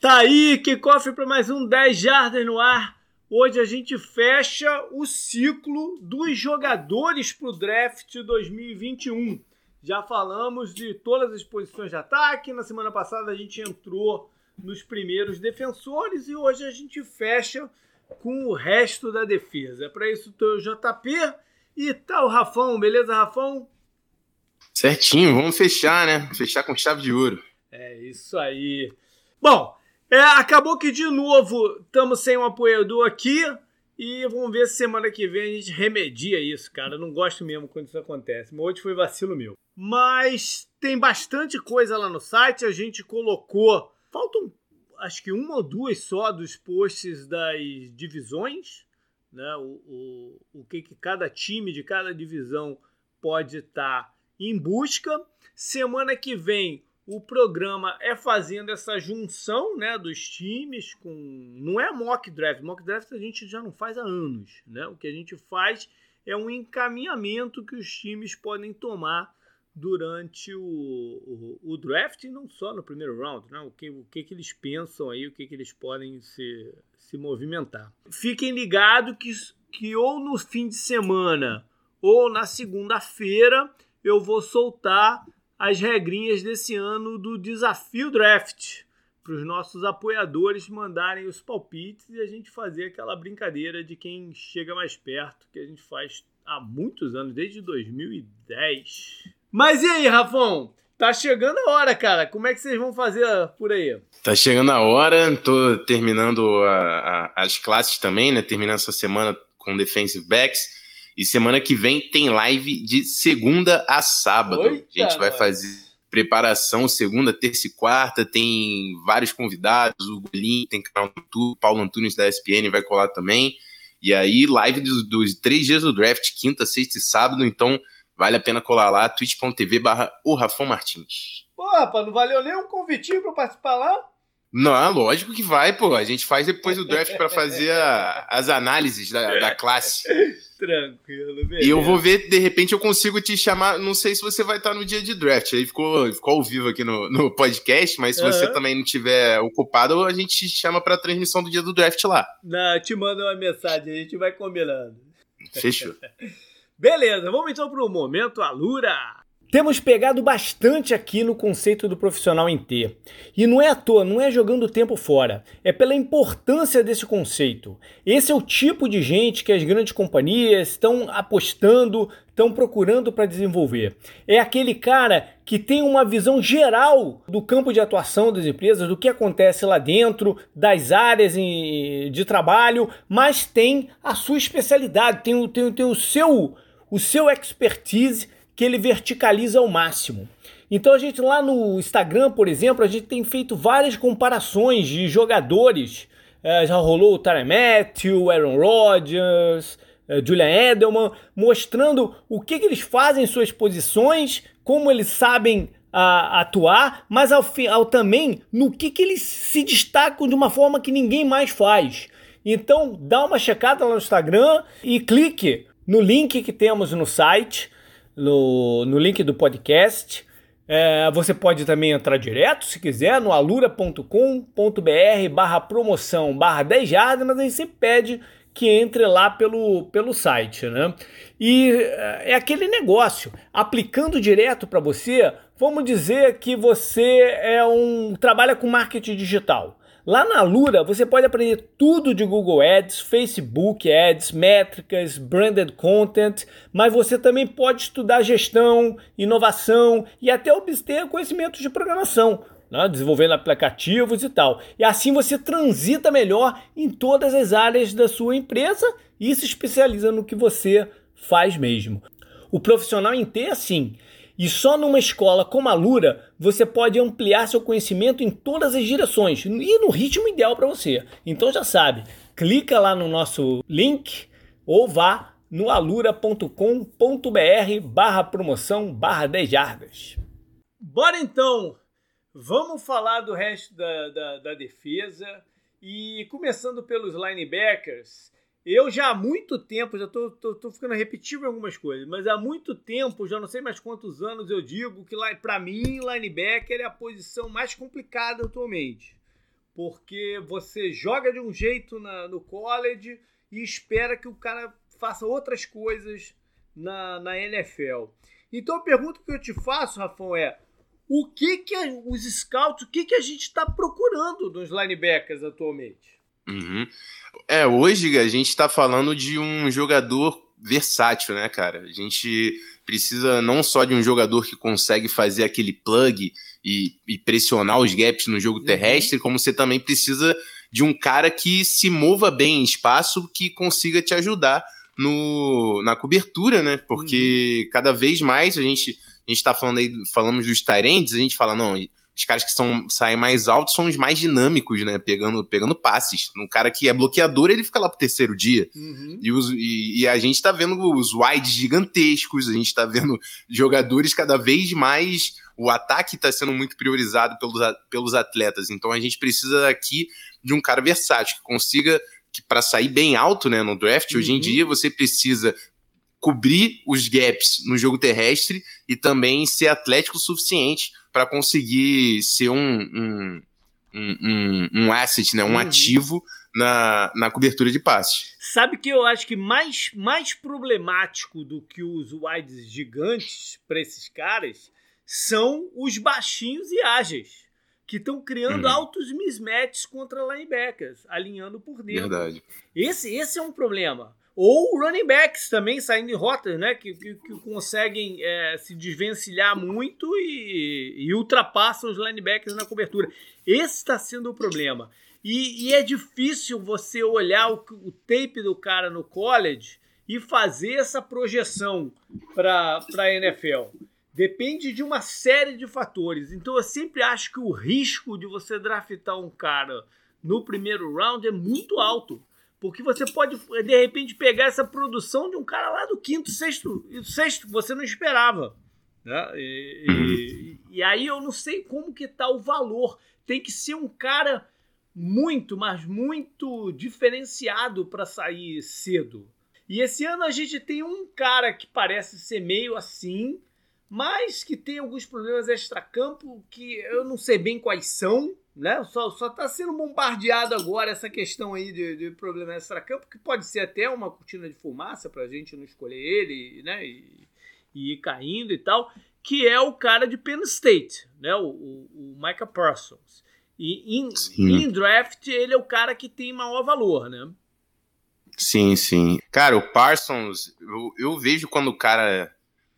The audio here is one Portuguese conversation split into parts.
Tá aí, que cofre para mais um 10 Jardas no ar. Hoje a gente fecha o ciclo dos jogadores para o draft 2021. Já falamos de todas as posições de ataque. Na semana passada a gente entrou nos primeiros defensores e hoje a gente fecha com o resto da defesa. É para isso tô o JP e tá o Rafão, beleza, Rafão? Certinho, vamos fechar, né? Fechar com chave de ouro. É isso aí. Bom, é, acabou que de novo estamos sem um apoiador aqui e vamos ver se semana que vem a gente remedia isso, cara. Eu não gosto mesmo quando isso acontece. Mas hoje foi vacilo meu. Mas tem bastante coisa lá no site. A gente colocou. Faltam acho que uma ou duas só dos posts das divisões. Né? O, o, o que, que cada time de cada divisão pode estar tá em busca. Semana que vem o programa é fazendo essa junção né, dos times com. Não é mock draft. Mock draft a gente já não faz há anos. Né? O que a gente faz é um encaminhamento que os times podem tomar durante o, o, o draft e não só no primeiro round. Né? O, que, o que, que eles pensam aí, o que, que eles podem se, se movimentar. Fiquem ligados que, que ou no fim de semana ou na segunda-feira eu vou soltar as regrinhas desse ano do desafio draft para os nossos apoiadores mandarem os palpites e a gente fazer aquela brincadeira de quem chega mais perto que a gente faz há muitos anos, desde 2010. Mas e aí, Rafão? Tá chegando a hora, cara. Como é que vocês vão fazer por aí? Tá chegando a hora. Tô terminando a, a, as classes também, né? Terminando essa semana com defensive backs. E semana que vem tem live de segunda a sábado. a gente vai fazer preparação segunda, terça e quarta. Tem vários convidados. O Golim tem canal no YouTube. Paulo Antunes da ESPN vai colar também. E aí, live dos, dos três dias do draft, quinta, sexta e sábado. Então, vale a pena colar lá, twitch.tv barra o Rafão Martins. Pô, rapaz, não valeu nem um convitinho pra participar lá? Não, lógico que vai, pô. A gente faz depois o draft para fazer a, as análises da, da classe. Tranquilo, beleza. E eu vou ver, de repente eu consigo te chamar. Não sei se você vai estar no dia de draft. Aí ficou, ficou ao vivo aqui no, no podcast, mas se uhum. você também não tiver ocupado, a gente te chama para a transmissão do dia do draft lá. Não, te manda uma mensagem, a gente vai combinando. Fechou. beleza, vamos então para o momento Alura. Temos pegado bastante aqui no conceito do profissional em T. E não é à toa, não é jogando tempo fora, é pela importância desse conceito. Esse é o tipo de gente que as grandes companhias estão apostando, estão procurando para desenvolver. É aquele cara que tem uma visão geral do campo de atuação das empresas, do que acontece lá dentro, das áreas de trabalho, mas tem a sua especialidade, tem, tem, tem o seu o seu expertise que ele verticaliza ao máximo. Então a gente lá no Instagram, por exemplo, a gente tem feito várias comparações de jogadores. É, já rolou o Tyron Matthew, Aaron Rodgers, é, Julian Edelman, mostrando o que, que eles fazem em suas posições, como eles sabem a, atuar, mas ao, ao, também no que, que eles se destacam de uma forma que ninguém mais faz. Então dá uma checada lá no Instagram e clique no link que temos no site no, no link do podcast. É, você pode também entrar direto, se quiser, no alura.com.br barra promoção barra 10 jardas, mas aí você pede que entre lá pelo, pelo site, né? E é, é aquele negócio, aplicando direto para você, vamos dizer que você é um trabalha com marketing digital. Lá na Lura você pode aprender tudo de Google Ads, Facebook Ads, métricas, branded content, mas você também pode estudar gestão, inovação e até obter conhecimentos de programação. Né, desenvolvendo aplicativos e tal. E assim você transita melhor em todas as áreas da sua empresa e se especializa no que você faz mesmo. O profissional em T, assim, e só numa escola como a Lura você pode ampliar seu conhecimento em todas as direções e no ritmo ideal para você. Então já sabe, clica lá no nosso link ou vá no alura.com.br barra promoção barra 10 jardas. Bora então! Vamos falar do resto da, da, da defesa e começando pelos linebackers. Eu já há muito tempo, já tô, tô, tô ficando repetido em algumas coisas, mas há muito tempo, já não sei mais quantos anos eu digo que para mim linebacker é a posição mais complicada atualmente. porque você joga de um jeito na, no college e espera que o cara faça outras coisas na, na NFL. Então a pergunta que eu te faço, Rafão, é o que que os scouts, o que que a gente está procurando nos linebackers atualmente? Uhum. É, hoje a gente está falando de um jogador versátil, né, cara? A gente precisa não só de um jogador que consegue fazer aquele plug e, e pressionar os gaps no jogo uhum. terrestre, como você também precisa de um cara que se mova bem em espaço, que consiga te ajudar no, na cobertura, né? Porque uhum. cada vez mais a gente a gente tá falando aí, falamos dos Tyrants, a gente fala, não, os caras que são, saem mais altos são os mais dinâmicos, né? Pegando, pegando passes. Um cara que é bloqueador, ele fica lá pro terceiro dia. Uhum. E, os, e, e, a gente tá vendo os wides gigantescos, a gente tá vendo jogadores cada vez mais. O ataque tá sendo muito priorizado pelos, pelos atletas. Então a gente precisa aqui de um cara versátil, que consiga que para sair bem alto né, no draft, uhum. hoje em uhum. dia você precisa cobrir os gaps no jogo terrestre e também ser atlético o suficiente para conseguir ser um, um, um, um, asset, né, um uhum. ativo na, na cobertura de passe. Sabe que eu acho que mais, mais problemático do que os wides gigantes para esses caras são os baixinhos e ágeis, que estão criando uhum. altos mismatches contra linebackers, alinhando por dentro. Verdade. Esse, esse é um problema. Ou running backs também saindo em rotas, né? Que, que, que conseguem é, se desvencilhar muito e, e, ultrapassam os linebackers na cobertura. Esse está sendo o problema. E, e, é difícil você olhar o, o tape do cara no college e fazer essa projeção para a NFL. Depende de uma série de fatores. Então eu sempre acho que o risco de você draftar um cara no primeiro round é muito alto. Porque você pode, de repente, pegar essa produção de um cara lá do quinto, sexto, sexto, você não esperava. Né? E, e, uhum. e aí eu não sei como que tá o valor. Tem que ser um cara muito, mas muito diferenciado para sair cedo. E esse ano a gente tem um cara que parece ser meio assim, mas que tem alguns problemas extra-campo que eu não sei bem quais são né? Só, só tá sendo bombardeado agora essa questão aí de, de problema extra-campo, que pode ser até uma cortina de fumaça pra gente não escolher ele, né? E, e ir caindo e tal, que é o cara de Penn State, né? O, o, o Micah Parsons. E em, em, draft ele é o cara que tem maior valor, né? Sim, sim. Cara, o Parsons, eu, eu vejo quando o cara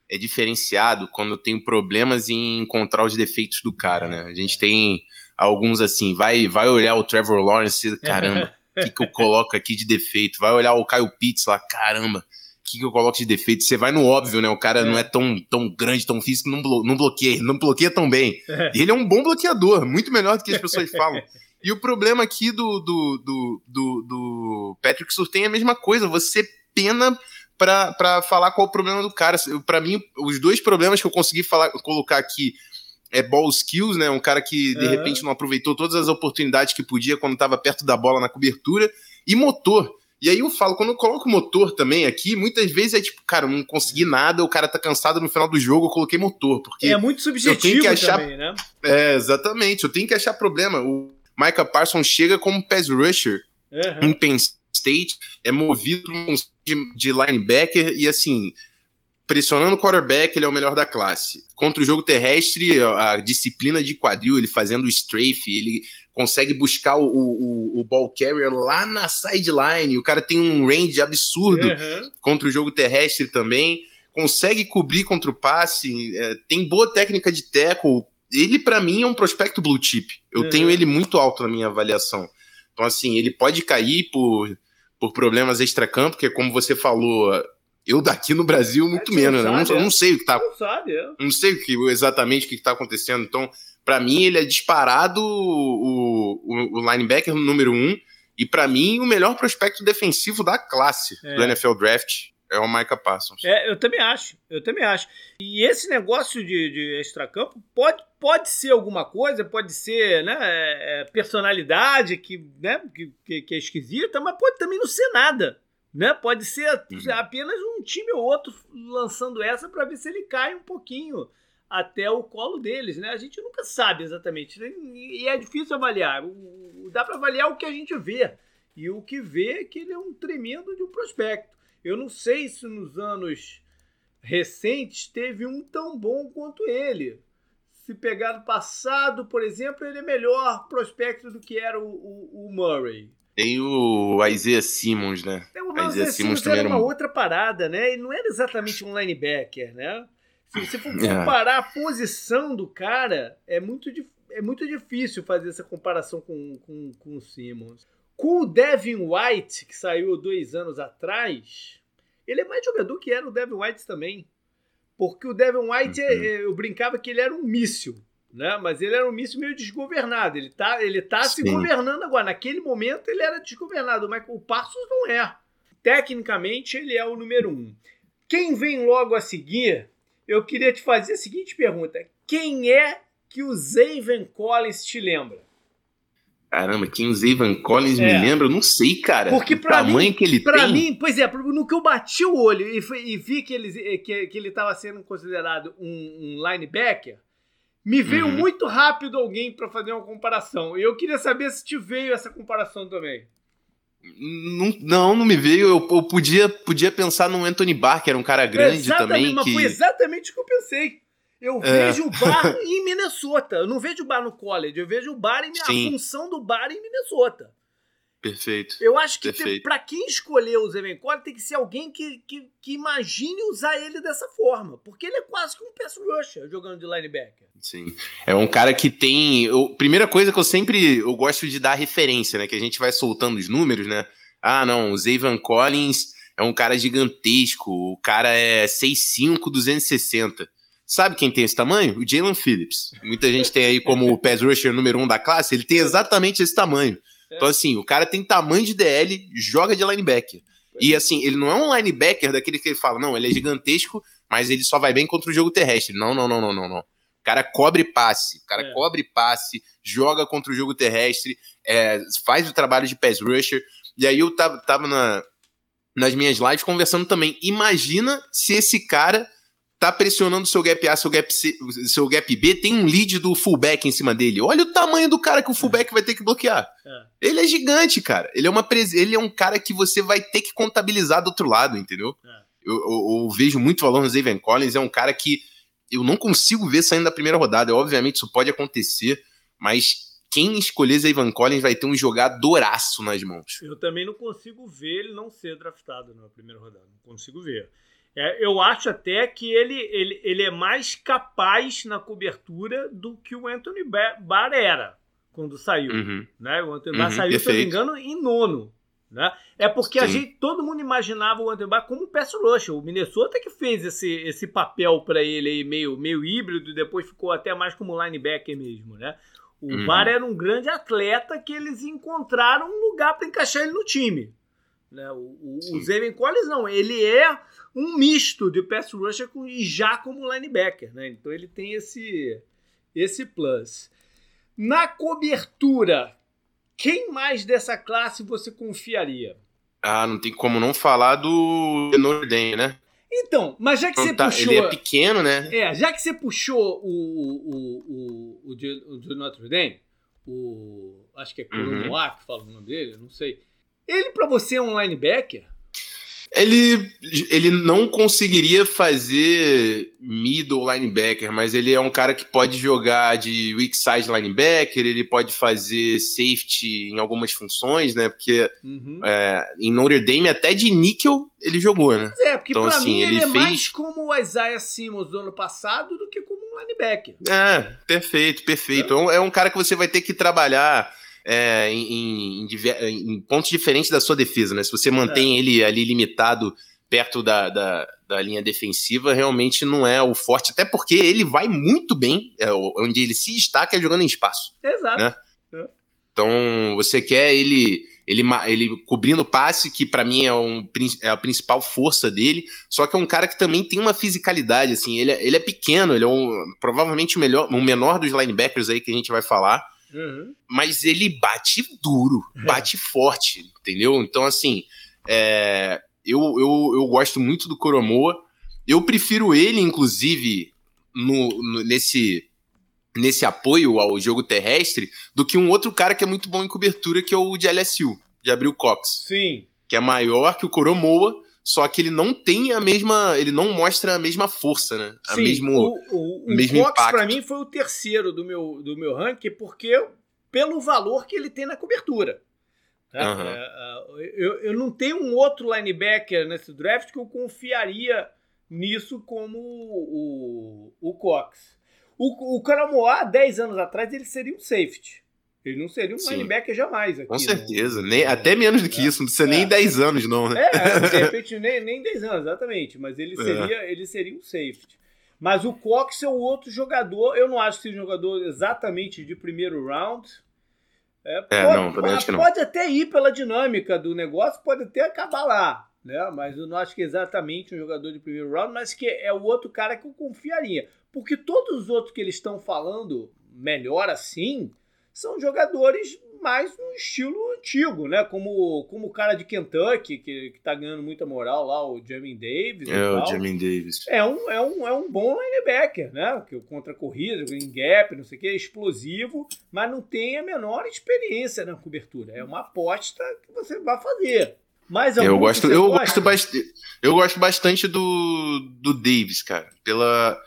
é diferenciado, quando tem problemas em encontrar os defeitos do cara, né? A gente tem alguns assim, vai, vai olhar o Trevor Lawrence, caramba, o que, que eu coloco aqui de defeito? Vai olhar o Kyle Pitts lá, caramba, o que, que eu coloco de defeito? Você vai no óbvio, né? O cara é. não é tão, tão grande, tão físico, não, blo não bloqueia, não bloqueia tão bem. É. Ele é um bom bloqueador, muito melhor do que as pessoas falam. E o problema aqui do, do, do, do, do Patrick Surtain é a mesma coisa, você pena para falar qual o problema do cara. Para mim, os dois problemas que eu consegui falar, colocar aqui é ball skills, né? Um cara que de uhum. repente não aproveitou todas as oportunidades que podia quando estava perto da bola na cobertura e motor. E aí eu falo, quando eu coloco motor também aqui, muitas vezes é tipo, cara, não consegui nada, o cara tá cansado no final do jogo, eu coloquei motor, porque é muito subjetivo eu tenho que achar, também, né? É, exatamente, eu tenho que achar problema. O Micah Parsons chega como pass rusher uhum. em Penn State, é movido de, de linebacker e assim, pressionando o quarterback, ele é o melhor da classe. Contra o jogo terrestre, a disciplina de quadril, ele fazendo o strafe, ele consegue buscar o, o, o ball carrier lá na sideline. O cara tem um range absurdo uhum. contra o jogo terrestre também. Consegue cobrir contra o passe, é, tem boa técnica de tackle. Ele, para mim, é um prospecto blue chip. Eu uhum. tenho ele muito alto na minha avaliação. Então, assim, ele pode cair por, por problemas extra-campo, que, como você falou, eu daqui no Brasil, muito é, menos, né? Sabe, não, é. não, sei o que tá. Não sabe, é. Não sei o que, exatamente o que está acontecendo. Então, para mim, ele é disparado o, o, o linebacker número um. E para mim, o melhor prospecto defensivo da classe é. do NFL Draft é o Micah Parsons. É, eu também acho, eu também acho. E esse negócio de, de extracampo pode, pode ser alguma coisa, pode ser né, é, personalidade que, né, que, que é esquisita, mas pode também não ser nada. Né? Pode ser uhum. apenas um time ou outro lançando essa para ver se ele cai um pouquinho até o colo deles, né? A gente nunca sabe exatamente né? e é difícil avaliar. Dá para avaliar o que a gente vê e o que vê é que ele é um tremendo de um prospecto. Eu não sei se nos anos recentes teve um tão bom quanto ele. Se pegar no passado, por exemplo, ele é melhor prospecto do que era o, o, o Murray. Tem o Isaiah Simmons, né? É, o Isaiah Simmons também era uma outra parada, né? Ele não era exatamente um linebacker, né? Se você for é. comparar a posição do cara, é muito, é muito difícil fazer essa comparação com, com, com o Simmons. Com o Devin White, que saiu dois anos atrás, ele é mais jogador que era o Devin White também. Porque o Devin White, uhum. É, é, eu brincava que ele era um míssil, né? Mas ele era um míssil meio desgovernado. Ele tá, ele tá se governando agora. Naquele momento ele era desgovernado, mas o Passos não é. Tecnicamente ele é o número um. Quem vem logo a seguir eu queria te fazer a seguinte pergunta: quem é que o Zaven Collins te lembra? Caramba, quem o Zaven Collins é. me lembra? Eu não sei, cara. Porque o tamanho mim, que ele pra tem. mim, pois é, no que eu bati o olho e, e vi que ele que, que ele estava sendo considerado um, um, linebacker, me veio uhum. muito rápido alguém para fazer uma comparação. E eu queria saber se te veio essa comparação também. Não, não, não me veio. Eu, eu, podia, podia pensar no Anthony Barr, que era um cara grande também. Mas que... foi exatamente o que eu pensei. Eu é. vejo o bar em Minnesota. Eu não vejo o bar no college, eu vejo o bar em Sim. a função do bar em Minnesota. Perfeito. Eu acho que para quem escolher o Zemencoli tem que ser alguém que, que, que, imagine usar ele dessa forma. Porque ele é quase que um pass rusher jogando de linebacker. Sim. É um cara que tem. Eu, primeira coisa que eu sempre eu gosto de dar referência, né? Que a gente vai soltando os números, né? Ah, não, o Zayvan Collins é um cara gigantesco. O cara é 6'5, 260. Sabe quem tem esse tamanho? O Jalen Phillips. Muita gente tem aí como o pass rusher número um da classe. Ele tem exatamente esse tamanho. Então, assim, o cara tem tamanho de DL, joga de linebacker. E assim, ele não é um linebacker daquele que ele fala, não, ele é gigantesco, mas ele só vai bem contra o jogo terrestre. Não, não, não, não, não, não. O cara cobre passe, o cara é. cobre passe, joga contra o jogo terrestre, é, faz o trabalho de pass rusher. E aí eu tava, tava na, nas minhas lives conversando também. Imagina se esse cara tá pressionando seu gap A, seu gap C, seu gap B, tem um lead do fullback em cima dele. Olha o tamanho do cara que o fullback vai ter que bloquear. É. Ele é gigante, cara. Ele é, uma ele é um cara que você vai ter que contabilizar do outro lado, entendeu? É. Eu, eu, eu, vejo muito valor no Zaven Collins, é um cara que eu não consigo ver saindo da primeira rodada. Obviamente isso pode acontecer, mas quem escolher Zaven Collins vai ter um jogadoraço nas mãos. Eu também não consigo ver ele não ser draftado na primeira rodada. Não consigo ver. É, eu acho até que ele, ele, ele é mais capaz na cobertura do que o Anthony Barr era quando saiu. Uhum. Né? O Anthony uhum, Barr saiu, perfeito. se não me engano, em nono. Né? É porque Sim. a gente, todo mundo imaginava o Anthony Barr como um pass rusher. O Minnesota que fez esse, esse papel para ele aí meio, meio híbrido, depois ficou até mais como linebacker mesmo. Né? O uhum. Barr era um grande atleta que eles encontraram um lugar para encaixar ele no time. Né? O, o, o Zayvon Collins não, ele é um misto de pass rusher com, e já como linebacker, né? Então ele tem esse esse plus. Na cobertura, quem mais dessa classe você confiaria? Ah, não tem como não falar do Norden, né? Então, mas já que você tá, puxou. Ele é pequeno, né? É, já que você puxou o, o, o, o, de, o de Notre Dame, o. Acho que é Coronoa uhum. que fala o nome dele, não sei. Ele, para você, é um linebacker? Ele, ele não conseguiria fazer middle linebacker, mas ele é um cara que pode jogar de weak side linebacker, ele pode fazer safety em algumas funções, né? Porque uhum. é, em Notre Dame até de níquel ele jogou, né? É, porque então, pra assim, mim ele, ele é fez... mais como o Isaiah Simmons do ano passado do que como um linebacker. É, perfeito, perfeito. É, é um cara que você vai ter que trabalhar é, em, em, em, pontos diferentes da sua defesa, né? Se você mantém é. ele ali limitado perto da, da, da, linha defensiva, realmente não é o forte, até porque ele vai muito bem, é, onde ele se destaca é jogando em espaço. Exato. Né? É. Então, você quer ele ele, ele cobrindo passe, que para mim é, um, é a principal força dele, só que é um cara que também tem uma fisicalidade, assim, ele, é, ele é pequeno, ele é um, provavelmente o, melhor, o menor dos linebackers aí que a gente vai falar, Uhum. Mas ele bate duro, é. bate forte, entendeu? Então, assim, é, eu, eu, eu gosto muito do Coromoa. Eu prefiro ele, inclusive, no, no, nesse, nesse apoio ao jogo terrestre do que um outro cara que é muito bom em cobertura, que é o de LSU, de Abril Cox. Sim. Que é maior que o Coromoa, só que ele não tem a mesma. Ele não mostra a mesma força, né? A Sim, mesmo, o, o, o mesmo Cox, pra mim, foi o terceiro do meu, do meu ranking, porque pelo valor que ele tem na cobertura. É, é, eu, eu não tenho um outro linebacker nesse draft que eu confiaria nisso como o, o Cox. O, o Caramoá, 10 anos atrás, ele seria um safety. Ele não seria um Sim. linebacker jamais aqui. Com né? certeza. Nem, até menos do que É. isso. Não precisa É. nem 10 anos, não, né? É, de repente nem, nem 10 anos, exatamente. Mas ele É. seria, ele seria um safety. Mas o Cox é o outro jogador. Eu não acho que seja um jogador exatamente de primeiro round. É, É, não, também acho que não. pode até ir pela dinâmica do negócio, pode até acabar lá. Né? Mas eu não acho que é exatamente um jogador de primeiro round, mas que é o outro cara que eu confiaria. Porque todos os outros que eles estão falando melhor assim são jogadores mais no estilo antigo, né? Como, como o cara de Kentucky, que, que tá ganhando muita moral lá, o Jamin Davis. É o. Jamin Davis. É um, é, um, é um bom linebacker, né? Que contra a corrida, em gap, não sei o que, é explosivo, mas não tem a menor experiência na cobertura. É uma aposta que você vai fazer. Mas Eu algum que gosto, eu gosta? gosto bastante. Eu gosto bastante do, do Davis, cara. Pela.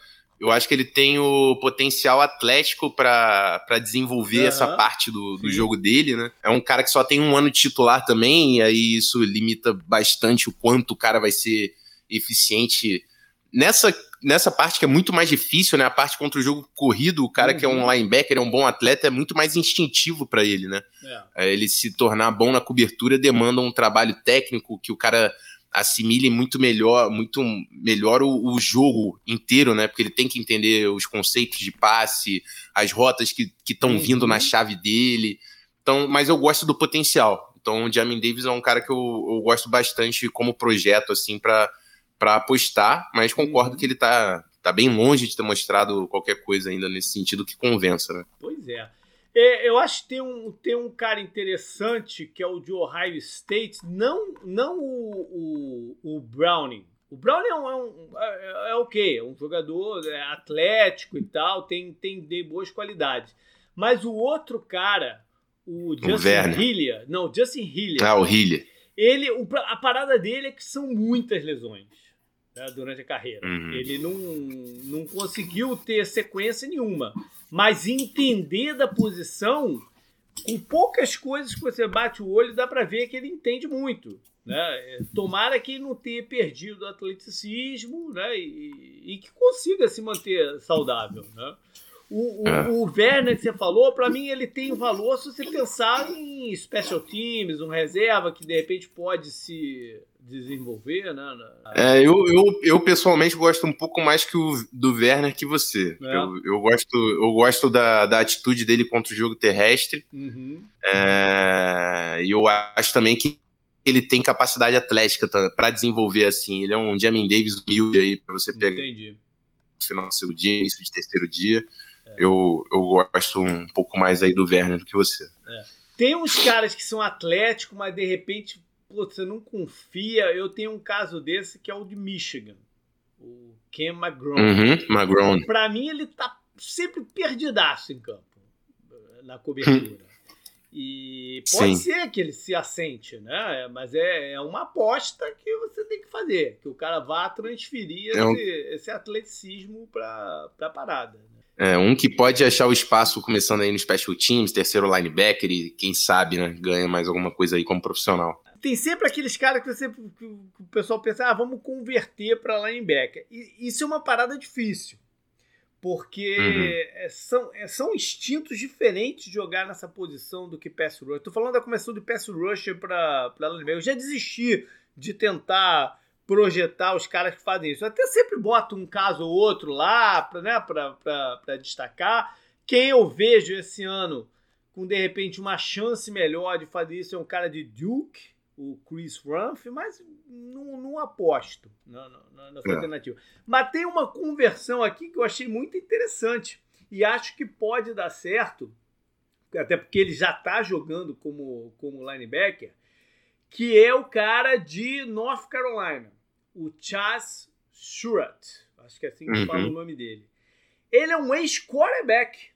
Eu acho que ele tem o potencial atlético pra desenvolver Aham. essa parte do, do Sim. jogo dele, né? É um cara que só tem um ano de titular também, e aí isso limita bastante o quanto o cara vai ser eficiente nessa, nessa parte que é muito mais difícil, né? A parte contra o jogo corrido, o cara que é um Uhum. linebacker, é um bom atleta, é muito mais instintivo pra ele, né? É. É, ele se tornar bom na cobertura demanda um trabalho técnico que o cara assimile muito melhor, muito melhor o, o jogo inteiro, né? Porque ele tem que entender os conceitos de passe, as rotas que estão Uhum. vindo na chave dele. Então, mas eu gosto do potencial. Então, o Jamin Davis é um cara que eu, eu gosto bastante como projeto, assim, para apostar, mas concordo Uhum. que ele tá, tá bem longe de ter mostrado qualquer coisa ainda nesse sentido que convença, né? Pois é. É, eu acho que tem um, tem um cara interessante que é o de Ohio State, não, não o, o, o Browning. O Browning é, um, é, um, é, é ok, é um jogador é atlético e tal, tem, tem de boas qualidades. Mas o outro cara, o Justin. Hillier, não, Justin Hillier, Ah, o Hillier. ele, o- a parada dele é que são muitas lesões né, durante a carreira. Uhum. Ele não, não conseguiu ter sequência nenhuma. Mas entender da posição, com poucas coisas que você bate o olho, dá pra ver que ele entende muito. Né? É, Tomara que não tenha perdido o atleticismo né? e, e que consiga se manter saudável. Né? O, o, o Werner que você falou, pra mim ele tem valor se você pensar em special teams, um reserva que de repente pode se desenvolver. Né? É, eu, eu, eu pessoalmente gosto um pouco mais que o, do Werner que você. É. Eu, eu gosto, eu gosto da, da atitude dele contra o jogo terrestre. Uhum. É, e eu acho também que ele tem capacidade atlética para desenvolver assim. Ele é um Jamin Davis humilde aí para você pegar Entendi. no final do segundo dia, início de terceiro dia. É. Eu, eu gosto um pouco mais aí do Werner do que você. Tem uns caras que são atléticos, mas de repente você não confia. Eu tenho um caso desse que é o de Michigan, o Ken McGraw. Uhum, Magron. Pra mim, ele tá sempre perdidaço em campo, na cobertura. E pode Sim. ser que ele se assente, né? Mas é, é uma aposta que você tem que fazer, que o cara vá transferir É um- esse, esse atleticismo pra, pra parada. né? É, um que pode achar o espaço começando aí no Special Teams, terceiro linebacker e quem sabe, né, ganha mais alguma coisa aí como profissional. Tem sempre aqueles caras que, você, que o pessoal pensa, ah, vamos converter para linebacker. E isso é uma parada difícil. Porque Uhum. é, são, é, são instintos diferentes de jogar nessa posição do que pass rush. Tô falando da começou de pass rusher para linebacker. Eu já desisti de tentar projetar os caras que fazem isso. Eu até sempre boto um caso ou outro lá para né, pra- pra- pra destacar. Quem eu vejo esse ano com de repente uma chance melhor de fazer isso é um cara de Duke, o Chris Rumph, mas não, não aposto na, na, nessa É. alternativa. Mas tem uma conversão aqui que eu achei muito interessante e acho que pode dar certo, até porque ele já está jogando como, como linebacker, que é o cara de North Carolina, o Chaz Surratt. Acho que é assim que Uhum. fala o nome dele. ele é um ex-quarterback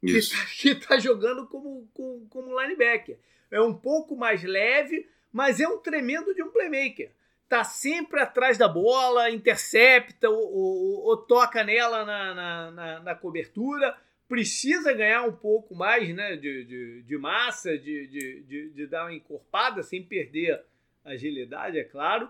que está tá jogando como, como, como linebacker. É um pouco mais leve, mas é um tremendo de um playmaker. Tá sempre atrás da bola, intercepta ou, ou, ou toca nela na, na, na, na, cobertura. Precisa ganhar um pouco mais né, de, de, de massa, de, de, de, dar uma encorpada sem perder agilidade, é claro.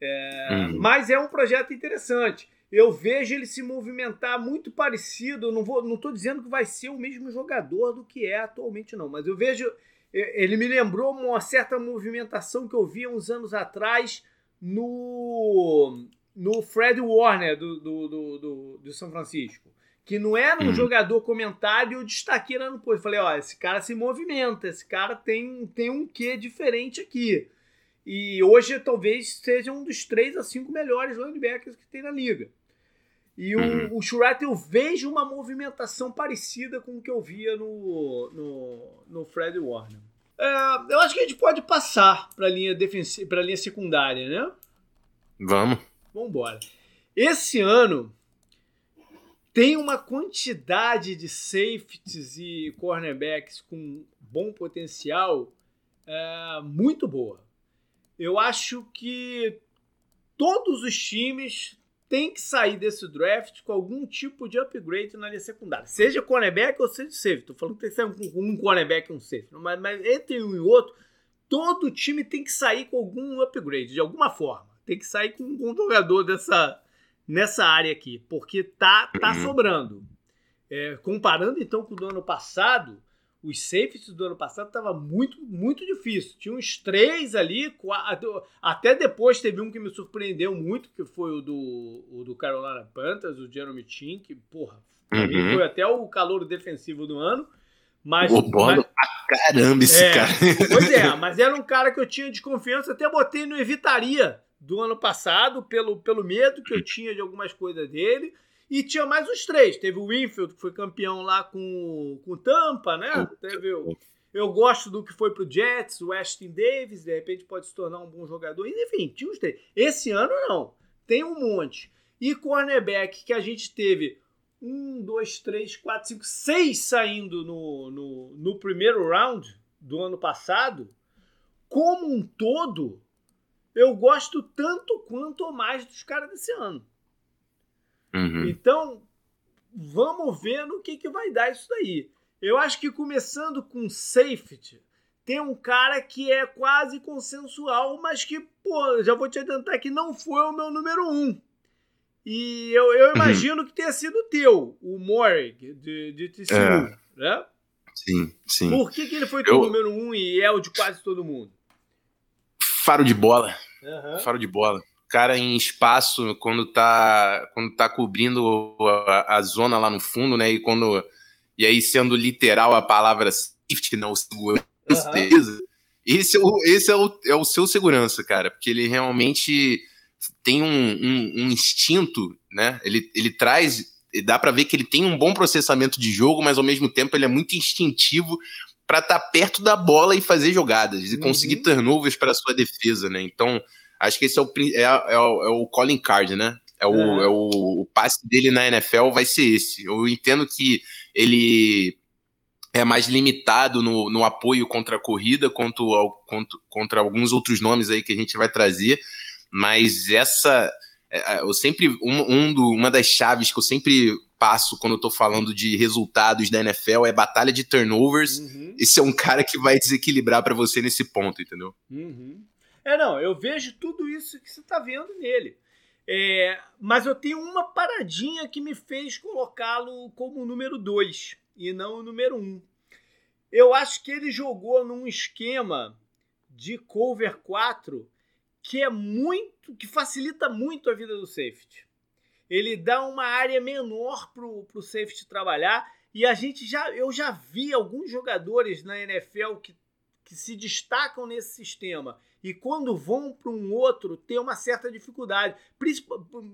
É, uhum. Mas é um projeto interessante eu vejo ele se movimentar muito parecido. Não vou, não estou dizendo que vai ser o mesmo jogador do que é atualmente, não. Mas eu vejo, ele me lembrou uma certa movimentação que eu vi uns anos atrás no no Fred Warner do, do, do, do, do São Francisco. Que não era um uhum. jogador comentário, eu destaquei lá no post. Falei, ó, esse cara se movimenta, esse cara tem, tem um quê diferente aqui. E hoje talvez seja um dos três a cinco melhores linebackers que tem na liga. E uhum. o, o Churrat eu vejo uma movimentação parecida com o que eu via no, no, no Fred Warner. É, eu acho que a gente pode passar para a linha para linha secundária, né? Vamos. Vamos embora. Esse ano tem uma quantidade de safeties e cornerbacks com bom potencial é, muito boa. Eu acho que todos os times tem que sair desse draft com algum tipo de upgrade na linha secundária. Seja cornerback ou seja safety. Tô falando que tem que sair com um cornerback e um safety. Mas, mas, entre um e outro, todo time tem que sair com algum upgrade, de alguma forma. Tem que sair com um jogador dessa, nessa área aqui. Porque tá, tá uhum. sobrando. É, comparando então com o do ano passado, os safeties do ano passado estava muito, muito difícil. Tinha uns três ali, quatro, até depois teve um que me surpreendeu muito, que foi o do, o do Carolina Panthers, o Jeremy Chin, que, porra, uhum. foi até o calor defensivo do ano. Mas, mas, pra caramba esse é, cara. Pois é, mas era um cara que eu tinha desconfiança, até botei no Evitaria do ano passado, pelo, pelo medo que eu tinha de algumas coisas dele. E tinha mais os três. Teve o Winfield, que foi campeão lá com, com Tampa, né? Teve o, eu gosto do que foi pro Jets, o Ashton Davis, de repente pode se tornar um bom jogador. Enfim, tinha os três. Esse ano não. Tem um monte. E cornerback que a gente teve um, dois, três, quatro, cinco, seis saindo no, no, no primeiro round do ano passado. Como um todo, eu gosto tanto quanto ou mais dos caras desse ano. Uhum. Então, vamos ver no que, que vai dar isso daí. Eu acho que começando com safety, tem um cara que é quase consensual, mas que, pô, já vou te adiantar que não foi o meu número um. E eu, eu uhum. imagino uhum. que tenha sido teu, o Morrig, de, de TCU, é. né? Sim, sim. Por que, que ele foi teu eu... número um e é o de quase todo mundo? Faro de bola. Uhum. Faro de bola cara em espaço quando tá, quando tá cobrindo a, a, zona lá no fundo, né? E quando. E aí, sendo literal a palavra safety, não segurança, uhum. esse, é o, esse é, o, é o seu segurança, cara, porque ele realmente tem um, um, um instinto, né? Ele, ele traz. Dá para ver que ele tem um bom processamento de jogo, mas ao mesmo tempo ele é muito instintivo para estar tá perto da bola e fazer jogadas e uhum. conseguir turnovers para sua defesa, né? Então, Acho que esse é o, é, é o, é o calling card, né? É o, é. é o, o passe dele na NFL vai ser esse. Eu entendo que ele é mais limitado no, no apoio contra a corrida, contra, contra, contra alguns outros nomes aí que a gente vai trazer, mas essa. É, é, eu sempre. Um, um do, uma das chaves que eu sempre passo quando eu tô falando de resultados da NFL é batalha de turnovers. Uhum. Esse é um cara que vai desequilibrar para você nesse ponto, entendeu? Uhum. É, não, eu vejo tudo isso que você está vendo nele. É, mas eu tenho uma paradinha que me fez colocá-lo como número 2 e não o número 1. Um. Eu acho que ele jogou num esquema de cover 4 que é muito, que facilita muito a vida do safety. Ele dá uma área menor para o safety trabalhar e a gente já, eu já vi alguns jogadores na NFL que, que se destacam nesse sistema e quando vão para um outro ter uma certa dificuldade.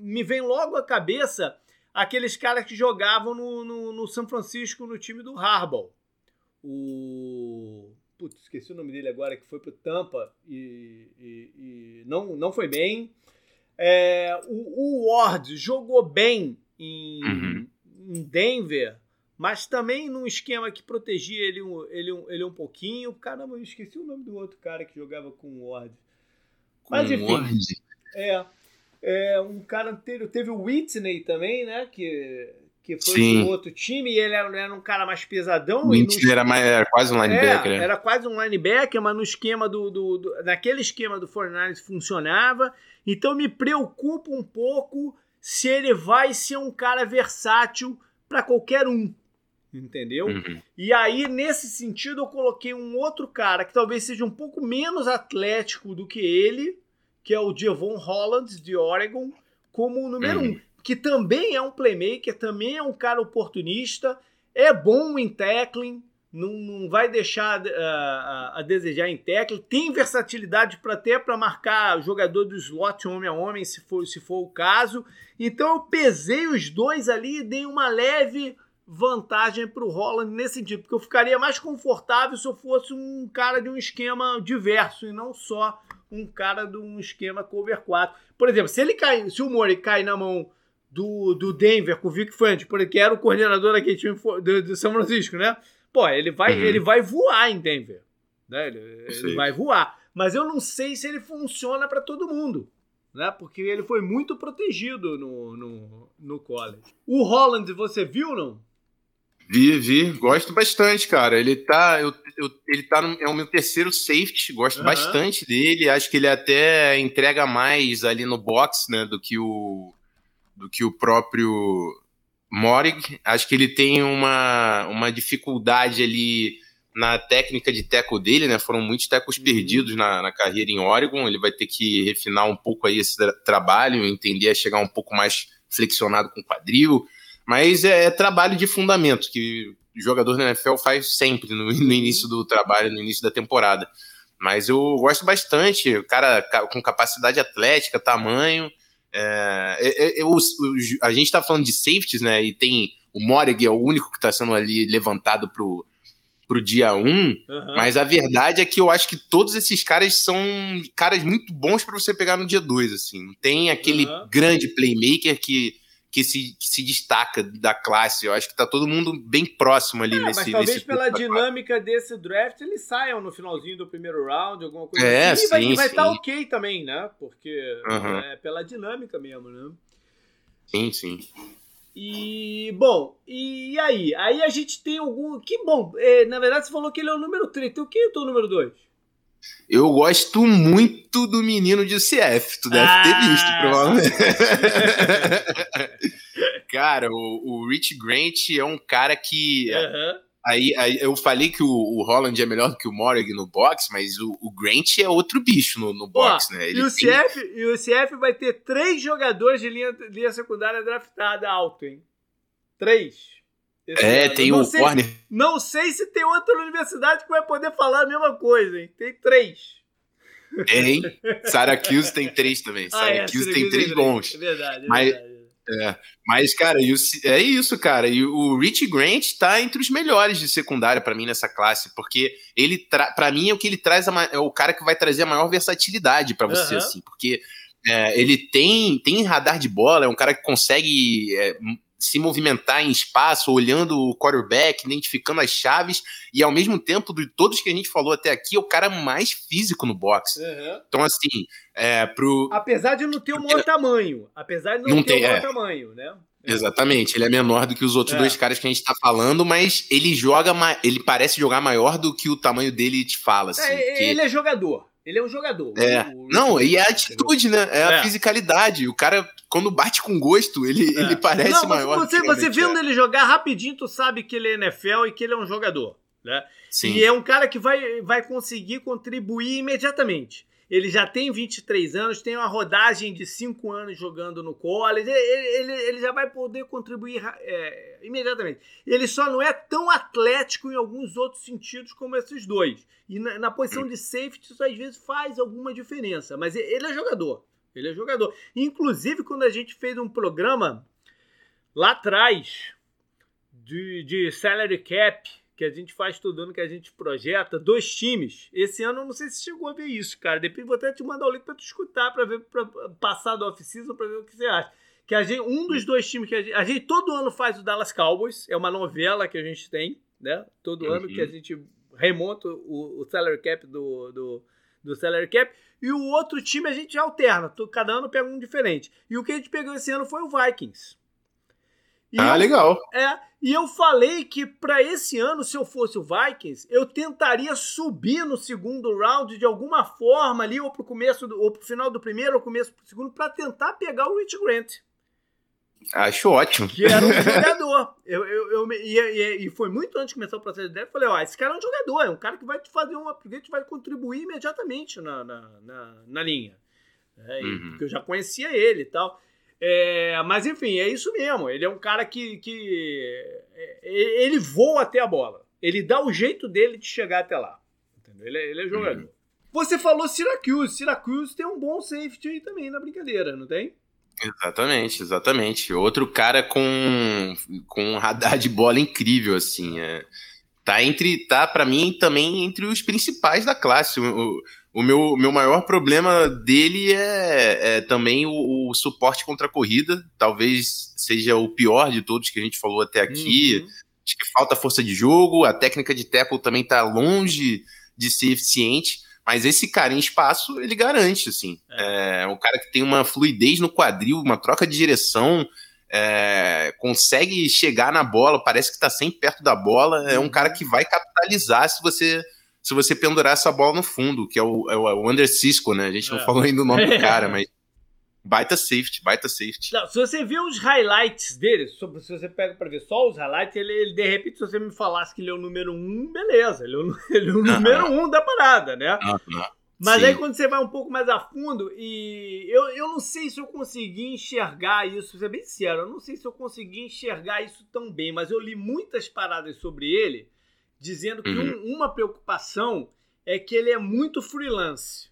Me vem logo à cabeça aqueles caras que jogavam no, no, no São Francisco no time do Harbaugh. O. Putz, esqueci o nome dele agora, que foi para Tampa e, e, e, não, não foi bem. É, o, o Ward jogou bem em, uhum. em Denver, mas também num esquema que protegia ele, ele, ele um pouquinho. Caramba, eu esqueci o nome do outro cara que jogava com o Ward. Mas enfim. Ward. É, é, um cara anterior. Teve o Whitney também, né? Que, que foi Sim. do outro time, e ele era, era, um cara mais pesadão. O Whitney no... era, mais, era quase um linebacker. É, era quase um linebacker, mas no esquema do. do, do naquele esquema do Fortnite funcionava. Então me preocupa um pouco se ele vai ser um cara versátil para qualquer um. Entendeu? Uhum. E aí, nesse sentido, eu coloquei um outro cara que talvez seja um pouco menos atlético do que ele, que é o Devon Holland, de Oregon, como o número uhum. um. Que também é um playmaker, também é um cara oportunista, é bom em tackling, não, não vai deixar uh, a, a, desejar em tackle, tem versatilidade para até para marcar jogador do slot homem a homem, se for, se for o caso. Então eu pesei os dois ali e dei uma leve vantagem para o Holland nesse sentido, porque eu ficaria mais confortável se eu fosse um cara de um esquema diverso e não só um cara de um esquema cover 4. Por exemplo, se ele cai, se o Mori cai na mão do, do Denver com o Vic Fant, porque era o coordenador daquele time do, do São Francisco, né? Pô, ele vai, uhum. ele vai voar em Denver. Né? Ele, ele vai voar. Mas eu não sei se ele funciona para todo mundo. Né? Porque ele foi muito protegido no, no, no college. O Holland, você viu, não? Vi, vi. Gosto bastante, cara. Ele tá. Eu, eu, ele tá no, é o meu terceiro safety. Gosto uhum. bastante dele. Acho que ele até entrega mais ali no box, né? Do que o. Do que o próprio Morig, acho que ele tem uma, uma dificuldade ali na técnica de teco dele, né? Foram muitos tecos uhum. perdidos na, na, carreira em Oregon. Ele vai ter que refinar um pouco aí esse tra trabalho, entender a chegar um pouco mais flexionado com o quadril. Mas é, é, trabalho de fundamento que o jogador da NFL faz sempre no, no, início do trabalho, no início da temporada. Mas eu gosto bastante, o cara com capacidade atlética, tamanho. É, é, é, a gente está falando de safeties, né? E tem o Morig é o único que está sendo ali levantado pro, pro dia 1, um, uhum. mas a verdade é que eu acho que todos esses caras são caras muito bons para você pegar no dia 2, assim. Tem aquele uhum. grande playmaker que que se, que se destaca da classe. Eu acho que tá todo mundo bem próximo ali é, nesse. Mas talvez nesse pela dinâmica desse draft eles saiam no finalzinho do primeiro round, alguma coisa é, assim. Sim, e vai estar tá ok também, né? Porque uhum. é pela dinâmica mesmo, né? Sim, sim. E, bom, e aí? Aí a gente tem algum. Que bom, é, na verdade você falou que ele é o número 3. Então quem é o número 2? Eu gosto muito do menino de CF, tu deve ah. ter visto, provavelmente. cara, o, o, Rich Grant é um cara que. Aí, aí, eu falei que o, o, Holland é melhor do que o Morrig no box, mas o, o Grant é outro bicho no, no box, né? Ele e, o tem... CF, e o CF vai ter três jogadores de linha, linha secundária draftada alto, hein? Três. É, tem o sei, Warner. Não sei se tem outra universidade que vai poder falar a mesma coisa, hein? Tem três. Tem. Syracuse tem três também. Ah, Syracuse é, tem três bons. É verdade, é mas, verdade. É, mas, cara, o, é isso, cara. E o Rich Grant tá entre os melhores de secundária para mim nessa classe, porque ele, para mim, é o que ele traz, é o cara que vai trazer a maior versatilidade para você, uhum. assim, porque é, ele tem, tem radar de bola, é um cara que consegue é, se movimentar em espaço, olhando o quarterback, identificando as chaves, e ao mesmo tempo, de todos que a gente falou até aqui, é o cara mais físico no boxe. Uhum. Então, assim, é, pro. Apesar de não ter o maior tamanho. Apesar de não, não ter tem, o maior é. tamanho, né? É. Exatamente, ele é menor do que os outros é. dois caras que a gente tá falando, mas ele joga, ele parece jogar maior do que o tamanho dele te fala. Assim, é, que... Ele é jogador. Ele é um jogador. É. O, o, não, e a atitude, né? É, é, a fisicalidade. O cara, quando bate com gosto, ele, é. ele parece não, maior. Você, você vendo é. ele jogar rapidinho, tu sabe que ele é NFL e que ele é um jogador. Né? Sim. E é um cara que vai, vai conseguir contribuir imediatamente. Ele já tem 23 anos, tem uma rodagem de 5 anos jogando no college. Ele, ele, ele já vai poder contribuir é, imediatamente. Ele só não é tão atlético em alguns outros sentidos como esses dois. E na, na posição de safety, isso às vezes faz alguma diferença. Mas ele é jogador. Ele é jogador. Inclusive, quando a gente fez um programa lá atrás de, de salary cap que a gente faz todo ano, que a gente projeta, dois times. Esse ano eu não sei se chegou a ver isso, cara. Depois vou até te mandar o link para tu escutar, para ver, para passar do off-season, para ver o que você acha. que a gente, um dos dois times que a gente, a gente todo ano faz o Dallas Cowboys, é uma novela que a gente tem, né? Todo uhum. ano que a gente remonta o, o salary cap do, do, do salary cap. E o outro time a gente alterna, cada ano pega um diferente. E o que a gente pegou esse ano foi o Vikings. E ah, eu, legal. É, e eu falei que para esse ano, se eu fosse o Vikings, eu tentaria subir no segundo round de alguma forma ali, ou pro começo, do, ou pro final do primeiro, ou começo do segundo, para tentar pegar o Rich Grant. Acho ótimo. Que era um jogador. eu, eu, eu, e, e, foi muito antes de começar o processo de draft. Falei, ó, esse cara é um jogador, é um cara que vai te fazer um upgrade, vai contribuir imediatamente na, na, na, na linha. É, uhum. Porque eu já conhecia ele e tal. É, mas enfim, é isso mesmo. Ele é um cara que, que é, ele voa até a bola. Ele dá o jeito dele de chegar até lá. Entendeu? Ele, é, ele é jogador. Uhum. Você falou Syracuse. Syracuse tem um bom safety aí também na brincadeira, não tem? Exatamente, exatamente. Outro cara com, com um radar de bola incrível, assim. É, tá entre, tá para mim também entre os principais da classe. O, o meu, meu maior problema dele é, é também o, o, suporte contra a corrida. Talvez seja o pior de todos que a gente falou até aqui. Uhum. Acho que falta força de jogo, a técnica de tackle também está longe de ser eficiente. Mas esse cara em espaço, ele garante, assim. É, é um cara que tem uma fluidez no quadril, uma troca de direção, é, consegue chegar na bola, parece que está sempre perto da bola. É um cara uhum. que vai capitalizar se você se você pendurar essa bola no fundo, que é o, é o Under Cisco, né? A gente não é. falou ainda o nome do cara, mas baita safety, baita safety. Não, se você vê os highlights dele, se você pega para ver só os highlights, ele, ele, de repente, se você me falasse que ele é o número um, beleza, ele é o, ele é o número um da parada, né? Mas Sim. aí quando você vai um pouco mais a fundo, e eu, eu não sei se eu consegui enxergar isso, vou ser bem sincero, eu não sei se eu consegui enxergar isso tão bem, mas eu li muitas paradas sobre ele dizendo que uhum. um, uma preocupação é que ele é muito freelance.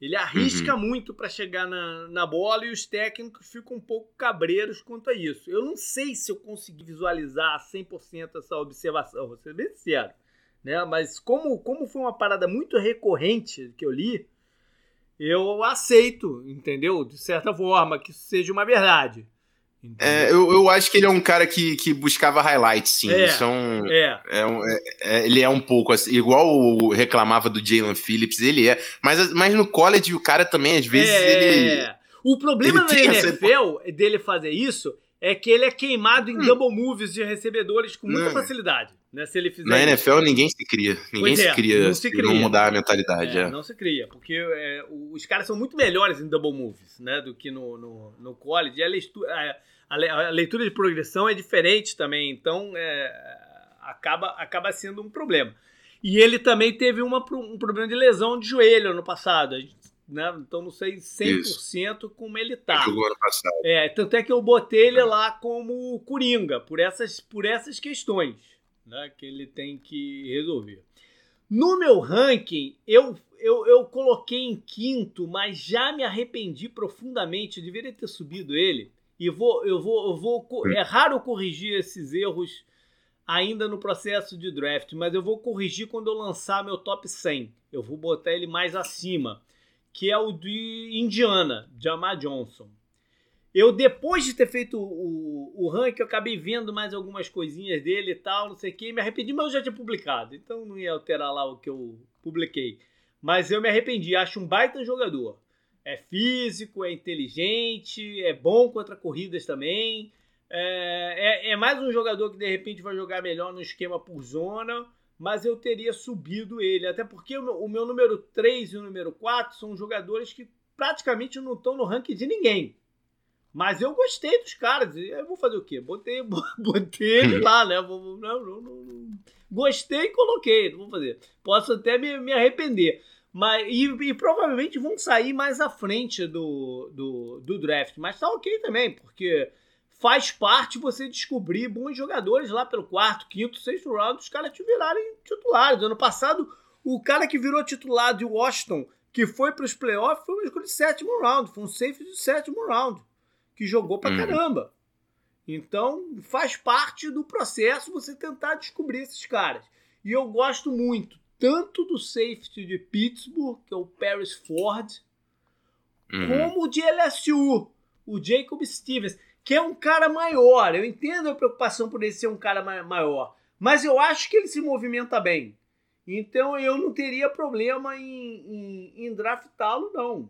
Ele arrisca uhum. muito para chegar na, na bola e os técnicos ficam um pouco cabreiros quanto a isso. Eu não sei se eu consegui visualizar 100% essa observação, vou ser bem sincero. Né? Mas como, como foi uma parada muito recorrente que eu li, eu aceito, entendeu? De certa forma, que isso seja uma verdade. É, eu, eu acho que ele é um cara que, que buscava highlights, sim. É, é, um, é. É, um, é, é ele é um pouco assim, igual reclamava do Jalen Phillips, ele é. Mas, mas no college o cara também, às vezes, ele. É. O problema na NFL essa... dele fazer isso é que ele é queimado em hum. double moves de recebedores com muita não. facilidade. Né, se ele fizer na NFL ninguém se cria. Ninguém se cria não se cria. não mudar a mentalidade. Não se cria, porque os caras são muito melhores em double moves né, do que no, no, no college. E a leitura, a, leitura de progressão é diferente também, então é, acaba, acaba sendo um problema. E ele também teve uma, um problema de lesão de joelho no passado. Né? Então não sei 100% Isso. como ele tá. Jogou ano passado. É, tanto é que eu botei ele lá como coringa, por essas, por essas questões né, que ele tem que resolver. No meu ranking, eu, eu, eu coloquei em quinto, mas já me arrependi profundamente. Eu deveria ter subido ele e vou, eu vou, eu vou. É raro corrigir esses erros ainda no processo de draft, mas eu vou corrigir quando eu lançar meu top 100. Eu vou botar ele mais acima, que é o de Indiana, Jamar Johnson. Eu, depois de ter feito o, o ranking, eu acabei vendo mais algumas coisinhas dele e tal, não sei o que, me arrependi, mas eu já tinha publicado, então não ia alterar lá o que eu publiquei. Mas eu me arrependi, acho um baita jogador é físico, é inteligente, é bom contra corridas também. É, é, é, mais um jogador que de repente vai jogar melhor no esquema por zona, mas eu teria subido ele. Até porque o meu, o meu número 3 e o número 4 são jogadores que praticamente não estão no ranking de ninguém. Mas eu gostei dos caras. Eu vou fazer o quê? Botei, botei ele lá, né? Não, não, não, não. Gostei e coloquei. Não vou fazer. Posso até me, me arrepender. Mas, e, e, provavelmente vão sair mais à frente do, do, do draft. Mas tá ok também, porque faz parte você descobrir bons jogadores lá pelo quarto, quinto, sexto round, os caras te virarem titulares. Ano passado, o cara que virou titular de Washington, que foi para os playoffs, foi um escolha de sétimo round, foi um safe de sétimo round, que jogou pra uhum. caramba. Então, faz parte do processo você tentar descobrir esses caras. E eu gosto muito tanto do safety de Pittsburgh, que é o Paris Ford, uhum. como o de LSU, o Jacob Stevens. Que é um cara maior. Eu entendo a preocupação por ele ser um cara maior, mas eu acho que ele se movimenta bem. Então eu não teria problema em, em, em draftá-lo, não.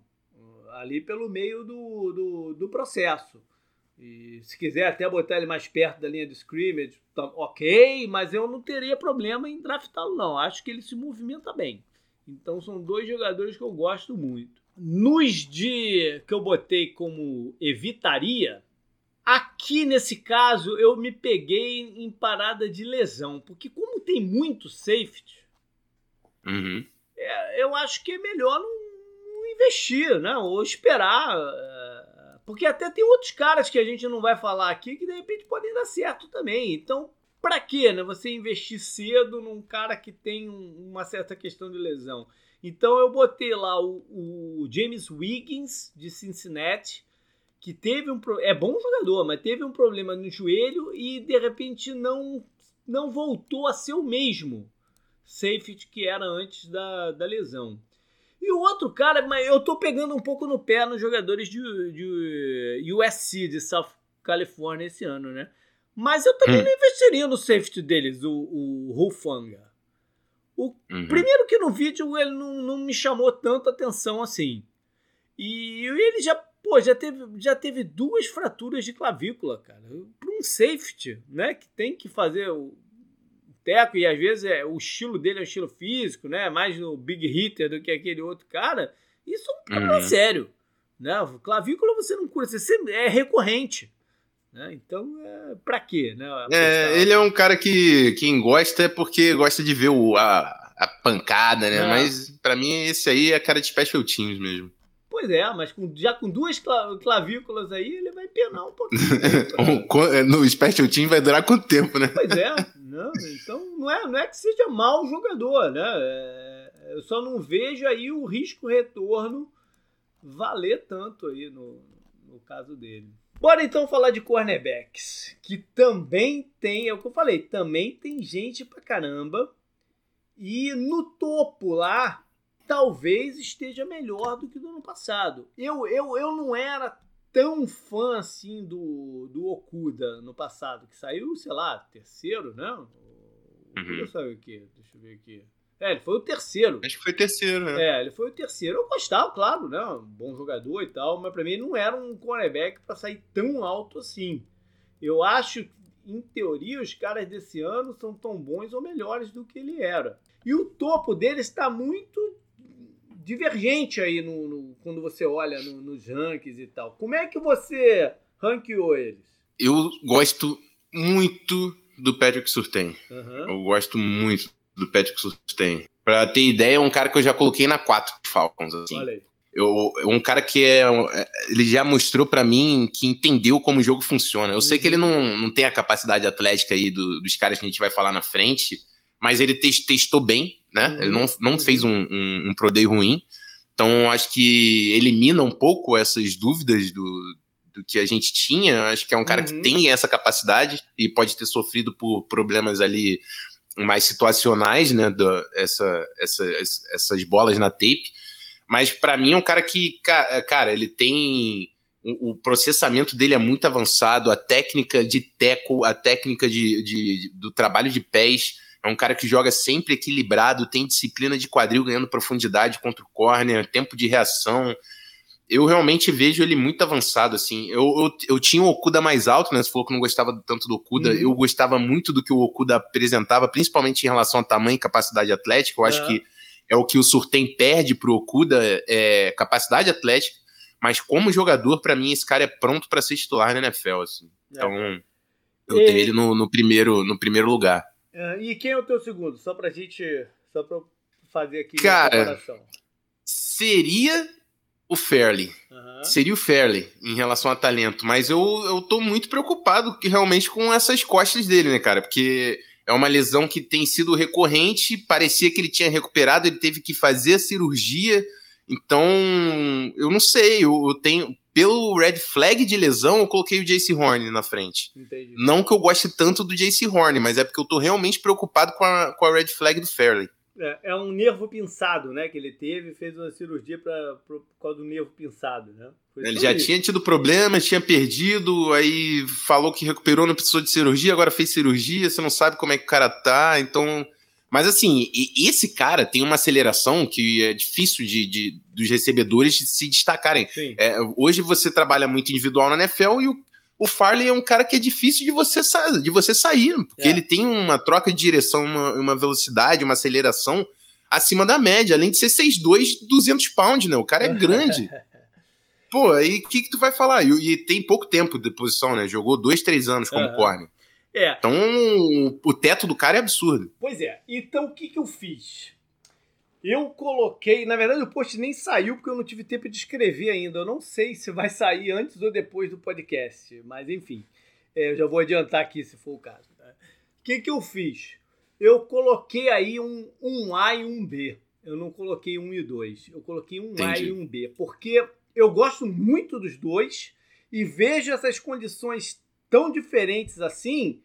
Ali pelo meio do, do, do, processo. E se quiser até botar ele mais perto da linha do scrimmage, tá, ok, mas eu não teria problema em draftá-lo, não. Acho que ele se movimenta bem. Então são dois jogadores que eu gosto muito. Nos de que eu botei como evitaria, aqui nesse caso eu me peguei em parada de lesão, porque como tem muito safety, uhum. é, eu acho que é melhor não, não investir, né? Ou esperar. É, porque até tem outros caras que a gente não vai falar aqui que de repente podem dar certo também. Então, para quê, né? Você investir cedo num cara que tem um, uma certa questão de lesão. Então eu botei lá o, o, James Wiggins de Cincinnati, que teve um é bom jogador, mas teve um problema no joelho e de repente não não voltou a ser o mesmo safety que era antes da, da lesão. E o outro cara, mas eu tô pegando um pouco no pé nos jogadores de, de USC, de South California esse ano, né? Mas eu também hum. não investiria no safety deles, o, o Rufanga. O, uhum. Primeiro que no vídeo ele não, não me chamou tanta atenção assim. E ele já, pô, já teve, já teve duas fraturas de clavícula, cara. Para um safety, né, que tem que fazer o teco e às vezes é, o estilo dele é um estilo físico, né, mais no big hitter do que aquele outro cara. Isso é um problema uhum. sério, né? Clavícula você não cura, você é recorrente. Né? Então, é, pra quê? Né? É, ele é um cara que quem gosta é porque gosta de ver o, a, a pancada, né? É. Mas para mim esse aí é cara de special teams mesmo. Pois é, mas com, já com duas clavículas aí, ele vai penar um pouquinho. É, no special team vai durar quanto tempo, né? Pois é. Não, então não é, não é que seja mau jogador, né? É, eu só não vejo aí o risco retorno valer tanto aí no, no caso dele. Bora então falar de cornerbacks, que também tem, é o que eu falei, também tem gente pra caramba. E no topo lá, talvez esteja melhor do que do ano passado. Eu, eu, eu não era tão fã assim do, do Okuda no passado, que saiu, sei lá, terceiro, né? O Okuda uhum. saiu o quê? Deixa eu ver aqui. É, ele foi o terceiro. Acho que foi o terceiro, né? É, ele foi o terceiro. Eu gostava, claro, né? Um bom jogador e tal, mas para mim não era um cornerback para sair tão alto assim. Eu acho, em teoria, os caras desse ano são tão bons ou melhores do que ele era. E o topo dele está muito divergente aí no, no quando você olha no, nos rankings e tal. Como é que você ranqueou eles? Eu gosto muito do Patrick Surtain. Uhum. Eu gosto muito do Patrick Surtain. Pra ter ideia, é um cara que eu já coloquei na 4 Falcons. Assim. Olha aí. Eu, um cara que é, é ele já mostrou para mim que entendeu como o jogo funciona. Eu uhum. sei que ele uhum. não, não tem a capacidade atlética aí do, dos caras que a gente vai falar na frente, mas ele testou bem, né? Ele não, não uhum. fez um, um, um Pro Day ruim. Então, acho que elimina um pouco essas dúvidas do, do que a gente tinha. Acho que é um cara que uhum. tem essa capacidade e pode ter sofrido por problemas ali mais situacionais, né? Do, essa, essa, essas bolas na tape. Mas para mim é um cara que, cara, ele tem. O processamento dele é muito avançado, a técnica de teco, a técnica de, de, do trabalho de pés. É um cara que joga sempre equilibrado, tem disciplina de quadril ganhando profundidade contra o corner, tempo de reação eu realmente vejo ele muito avançado, assim. Eu, eu, eu, tinha o Okuda mais alto, né? Você falou que não gostava tanto do Okuda. Uhum. Eu gostava muito do que o Okuda apresentava, principalmente em relação a tamanho e capacidade atlética. Eu acho é. que é o que o Surtem perde pro Okuda, é capacidade atlética. Mas como jogador, para mim, esse cara é pronto para ser titular na NFL, assim. É. Então, eu e... tenho ele no, no, primeiro, no primeiro lugar. É, e quem é o teu segundo? Só pra gente... Só pra fazer aqui cara, Seria o Fairley. Uhum. Seria o Fairley em relação a talento. Mas eu, eu tô muito preocupado que, realmente com essas costas dele, né, cara? Porque é uma lesão que tem sido recorrente. Parecia que ele tinha recuperado, ele teve que fazer a cirurgia. Então, eu não sei. Eu, eu tenho. Pelo red flag de lesão, eu coloquei o JC Horn na frente. Entendi. Não que eu goste tanto do JC Horn, mas é porque eu tô realmente preocupado com a, com a red flag do Fairley. É, é, um nervo pinçado, né? Que ele teve, fez uma cirurgia pra, pra, por causa do nervo pinçado, né? Foi ele já isso. tinha tido problemas, tinha perdido, aí falou que recuperou, não precisou de cirurgia, agora fez cirurgia, você não sabe como é que o cara tá, então. Mas assim, esse cara tem uma aceleração que é difícil de, de dos recebedores de se destacarem. É, hoje você trabalha muito individual na NFL e o o Farley é um cara que é difícil de você, sa de você sair, porque é. ele tem uma troca de direção, uma, uma, velocidade, uma aceleração acima da média, além de ser 6'2", 200 pounds, né? O cara é grande. Pô, aí o que, que tu vai falar? E, e, tem pouco tempo de posição, né? Jogou dois, três anos como uhum. corner. É. Então, o teto do cara é absurdo. Pois é. Então, o que, que eu fiz? Eu coloquei, na verdade o post nem saiu porque eu não tive tempo de escrever ainda. Eu não sei se vai sair antes ou depois do podcast, mas enfim, é, eu já vou adiantar aqui se for o caso. Tá? O que, que eu fiz? Eu coloquei aí um, um A e um B. Eu não coloquei um e dois. Eu coloquei um Entendi. A e um B, porque eu gosto muito dos dois e vejo essas condições tão diferentes assim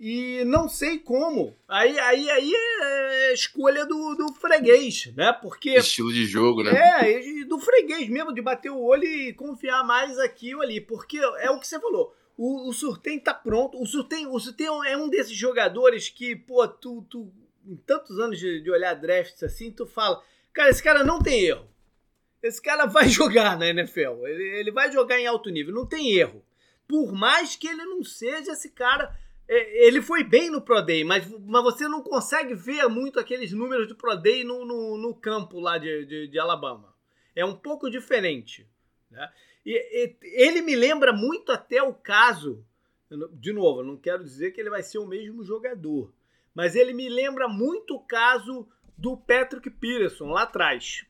e não sei como. Aí, aí, aí é escolha do, do freguês, né? Porque. Estilo de jogo, né? É, do freguês mesmo, de bater o olho e confiar mais aqui ou ali. Porque é o que você falou. O, o Surtem tá pronto. O Surtem, o Surtem é um desses jogadores que, pô, tu, tu em tantos anos de, de olhar drafts assim, tu fala, cara, esse cara não tem erro. Esse cara vai jogar na NFL. Ele, ele vai jogar em alto nível, não tem erro. Por mais que ele não seja esse cara é, ele foi bem no Pro Day, mas, mas você não consegue ver muito aqueles números do Pro Day no, no, no campo lá de, de, de, Alabama. É um pouco diferente. Né? E, e, ele me lembra muito até o caso. De novo, não quero dizer que ele vai ser o mesmo jogador, mas ele me lembra muito o caso do Patrick Peterson lá atrás,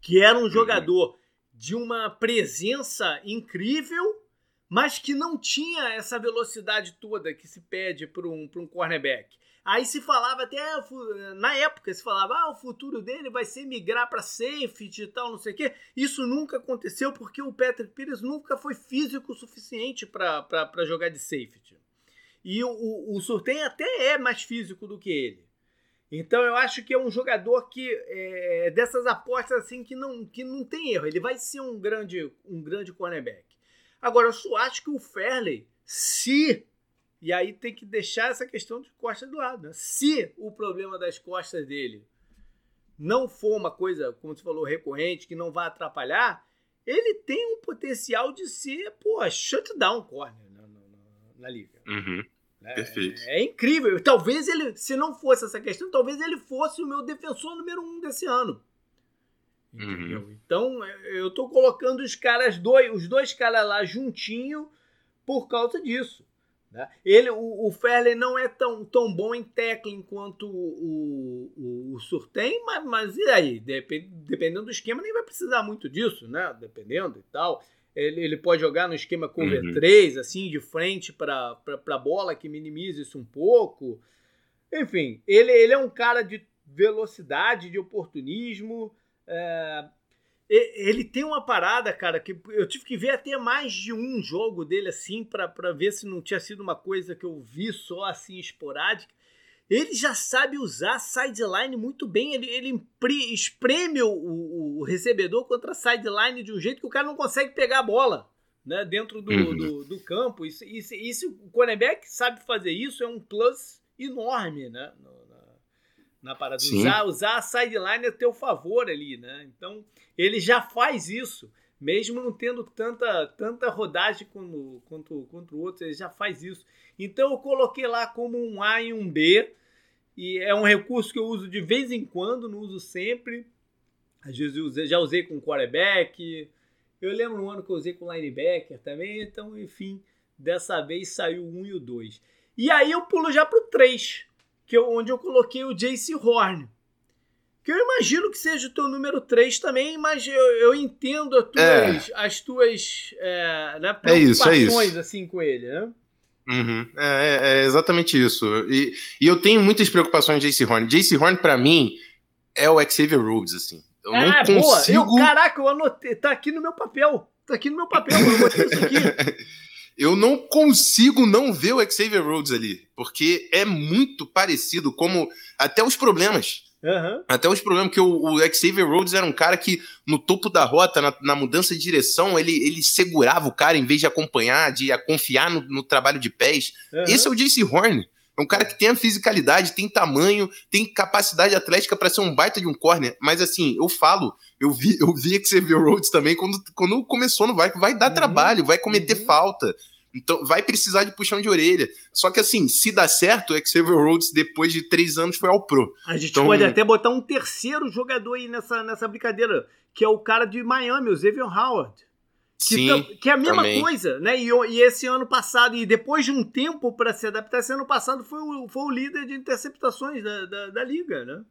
que era um uhum. jogador de uma presença incrível mas que não tinha essa velocidade toda que se pede para um, um cornerback. Aí se falava até, na época, se falava, ah, o futuro dele vai ser migrar para safety e tal, não sei o quê. Isso nunca aconteceu porque o Patrick Pires nunca foi físico o suficiente para jogar de safety. E o, o, o Surtain até é mais físico do que ele. Então eu acho que é um jogador que é, dessas apostas assim que não, que não tem erro. Ele vai ser um grande, um grande cornerback. Agora, eu só acho que o Fairley, se. E aí tem que deixar essa questão de costas do lado. Né? Se o problema das costas dele não for uma coisa, como você falou, recorrente, que não vai atrapalhar, ele tem um potencial de ser, pô, shutdown corner na, na, na liga. Uhum. É, Perfeito. É, é, incrível. Talvez ele, se não fosse essa questão, talvez ele fosse o meu defensor número um desse ano. Entendeu? Uhum. Então, eu tô colocando os caras dois, os dois caras lá juntinho por causa disso. Né? Ele, o, o não é tão, tão bom em tackling quanto o, o, o Surtem, mas, mas e aí? Depend, dependendo do esquema, nem vai precisar muito disso, né? Dependendo e tal. Ele, ele pode jogar no esquema cover uhum. 3, assim, de frente para a bola, que minimiza isso um pouco. Enfim, ele, ele é um cara de velocidade, de oportunismo. É, ele tem uma parada, cara, que eu tive que ver até mais de um jogo dele assim para ver se não tinha sido uma coisa que eu vi só assim esporádica. Ele já sabe usar sideline muito bem. Ele, ele espreme o, o, o recebedor contra a sideline de um jeito que o cara não consegue pegar a bola né, dentro do, uhum. do, do, campo. Isso, isso, o cornerback sabe fazer isso, é um plus enorme né, na parada. Usar, usar a sideline a teu favor ali, né? Então, ele já faz isso. Mesmo não tendo tanta, tanta rodagem quanto, quanto, quanto o outro, ele já faz isso. Então, eu coloquei lá como um A e um B. E é um recurso que eu uso de vez em quando, não uso sempre. Às vezes eu usei, já usei com quarterback. Eu lembro um ano que eu usei com linebacker também. Então, enfim, dessa vez saiu o 1 e o 2. E aí eu pulo já pro 3 que eu, onde eu coloquei o Jace Horn. Que eu imagino que seja o teu número 3 também, mas eu, eu entendo as tuas, é. as tuas é, né, preocupações é isso, é isso. assim com ele, né? Uhum. É, é, é, exatamente isso. E, e, eu tenho muitas preocupações de Jace Horn. Jace Horn, para mim, é o Xavier Rhodes, assim. Eu ah, não consigo... boa! Eu, caraca, eu anotei. Tá aqui no meu papel. Tá aqui no meu papel. Eu botei isso aqui. eu não consigo não ver o Xavier Rhodes ali, porque é muito parecido, como até os problemas. Uhum. Até os problemas que o, o Xavier Rhodes era um cara que no topo da rota, na, na, mudança de direção, ele, ele segurava o cara em vez de acompanhar, de confiar no, no trabalho de pés. Uhum. Esse é o JC Horn. É um cara que tem a fisicalidade, tem tamanho, tem capacidade atlética para ser um baita de um corner. Mas assim, eu falo, eu vi, eu vi Xavier Rhodes também quando, quando começou no vai, vai dar uhum. trabalho, vai cometer uhum. falta. Então, vai precisar de puxão de orelha. Só que, assim, se dá certo, o Xavier Rhodes, depois de três anos, foi ao Pro. A gente então... pode até botar um terceiro jogador aí nessa, nessa brincadeira, que é o cara de Miami, o Xavier Howard. Que, Sim, que é a mesma também. coisa, né? E, e, esse ano passado, e depois de um tempo para se adaptar, esse ano passado foi o, foi o líder de interceptações da, da, da liga, né?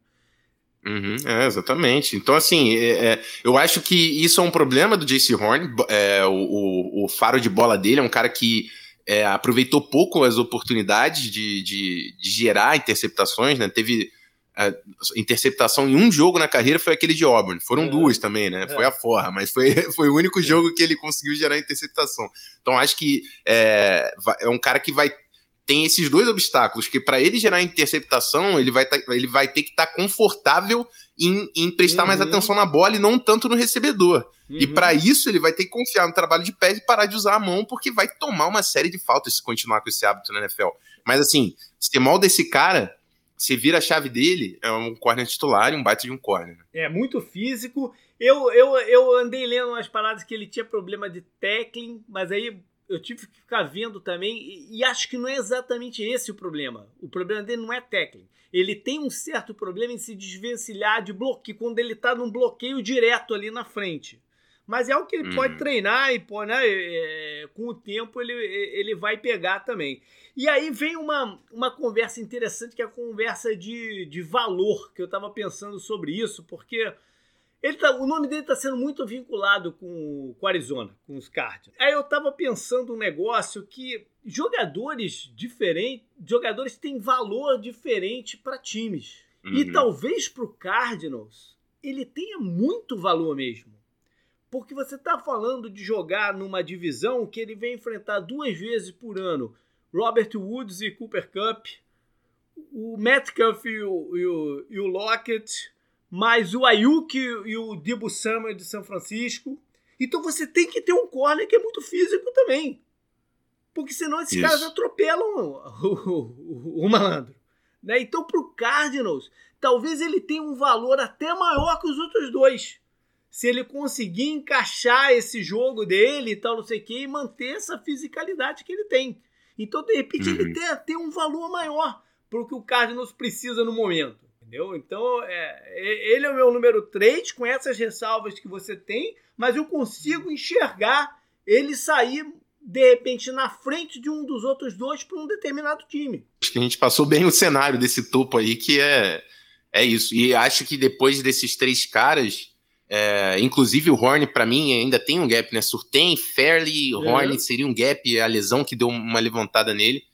Uhum, é, exatamente. Então, assim, é, é, eu acho que isso é um problema do JC Horn. É, o, o, o, faro de bola dele é um cara que é, aproveitou pouco as oportunidades de, de, de gerar interceptações, né? Teve é, interceptação em um jogo na carreira, foi aquele de Auburn. Foram é. duas também, né? Foi a forra, mas foi, foi o único jogo que ele conseguiu gerar interceptação. Então, acho que é, é um cara que vai tem esses dois obstáculos, que para ele gerar interceptação, ele vai, tá, ele vai ter que estar tá confortável em, em prestar uhum. mais atenção na bola e não tanto no recebedor. Uhum. E para isso ele vai ter que confiar no trabalho de pés e parar de usar a mão, porque vai tomar uma série de faltas se continuar com esse hábito na NFL. Mas assim, se molda esse cara, se vira a chave dele, é um corner titular e um baita de um corner. É muito físico. Eu, eu, eu andei lendo umas paradas que ele tinha problema de tackling, mas aí eu tive que ficar vendo também, e, e, acho que não é exatamente esse o problema. O problema dele não é técnico. Ele tem um certo problema em se desvencilhar de bloqueio, quando ele está num bloqueio direto ali na frente. Mas é algo que ele uhum. pode treinar e pode, né, é, com o tempo ele, ele vai pegar também. E aí vem uma, uma conversa interessante, que é a conversa de, de valor, que eu estava pensando sobre isso, porque ele tá, o nome dele está sendo muito vinculado com, com Arizona, com os Cardinals. Aí eu estava pensando um negócio que jogadores diferentes, jogadores têm valor diferente para times. Uhum. E talvez para o Cardinals ele tenha muito valor mesmo. Porque você está falando de jogar numa divisão que ele vem enfrentar duas vezes por ano Robert Woods e Cooper Cup, o Metcalf e o, e o, e o Lockett, mais o Ayuk e o Debo Samuel de São Francisco. Então você tem que ter um corner que é muito físico também. Porque senão esses Isso. caras atropelam o, o, o malandro. Né? Então, para o Cardinals, talvez ele tenha um valor até maior que os outros dois. Se ele conseguir encaixar esse jogo dele e tal, não sei o quê, e manter essa fisicalidade que ele tem. Então, de repente, uhum. ele tem, tem um valor maior para o que o Cardinals precisa no momento. Entendeu? Então, é, ele é o meu número 3, com essas ressalvas que você tem, mas eu consigo enxergar ele sair, de repente, na frente de um dos outros dois para um determinado time. Acho que a gente passou bem o cenário desse topo aí, que é, é isso. E acho que depois desses três caras, é, inclusive o Horn, para mim, ainda tem um gap, né? Surtain, Fairley, é. Horn seria um gap, a lesão que deu uma levantada nele.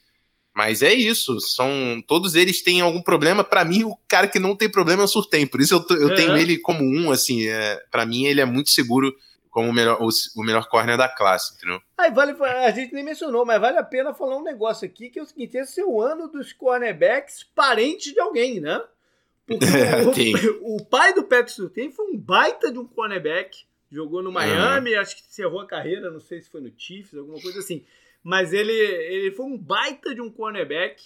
Mas é isso, são todos eles têm algum problema. Para mim, o cara que não tem problema é o Surtem. Por isso eu, eu é. tenho ele como um, assim. É, para mim, ele é muito seguro como o melhor, o, o, melhor corner da classe, entendeu? Aí vale, a gente nem mencionou, mas vale a pena falar um negócio aqui, que é o seguinte: esse é o ano dos cornerbacks parentes de alguém, né? Porque é, o, o, pai do Patrick Surtain foi um baita de um cornerback. Jogou no Miami, uhum. acho que encerrou a carreira, não sei se foi no Chiefs, alguma coisa assim mas ele, ele foi um baita de um cornerback.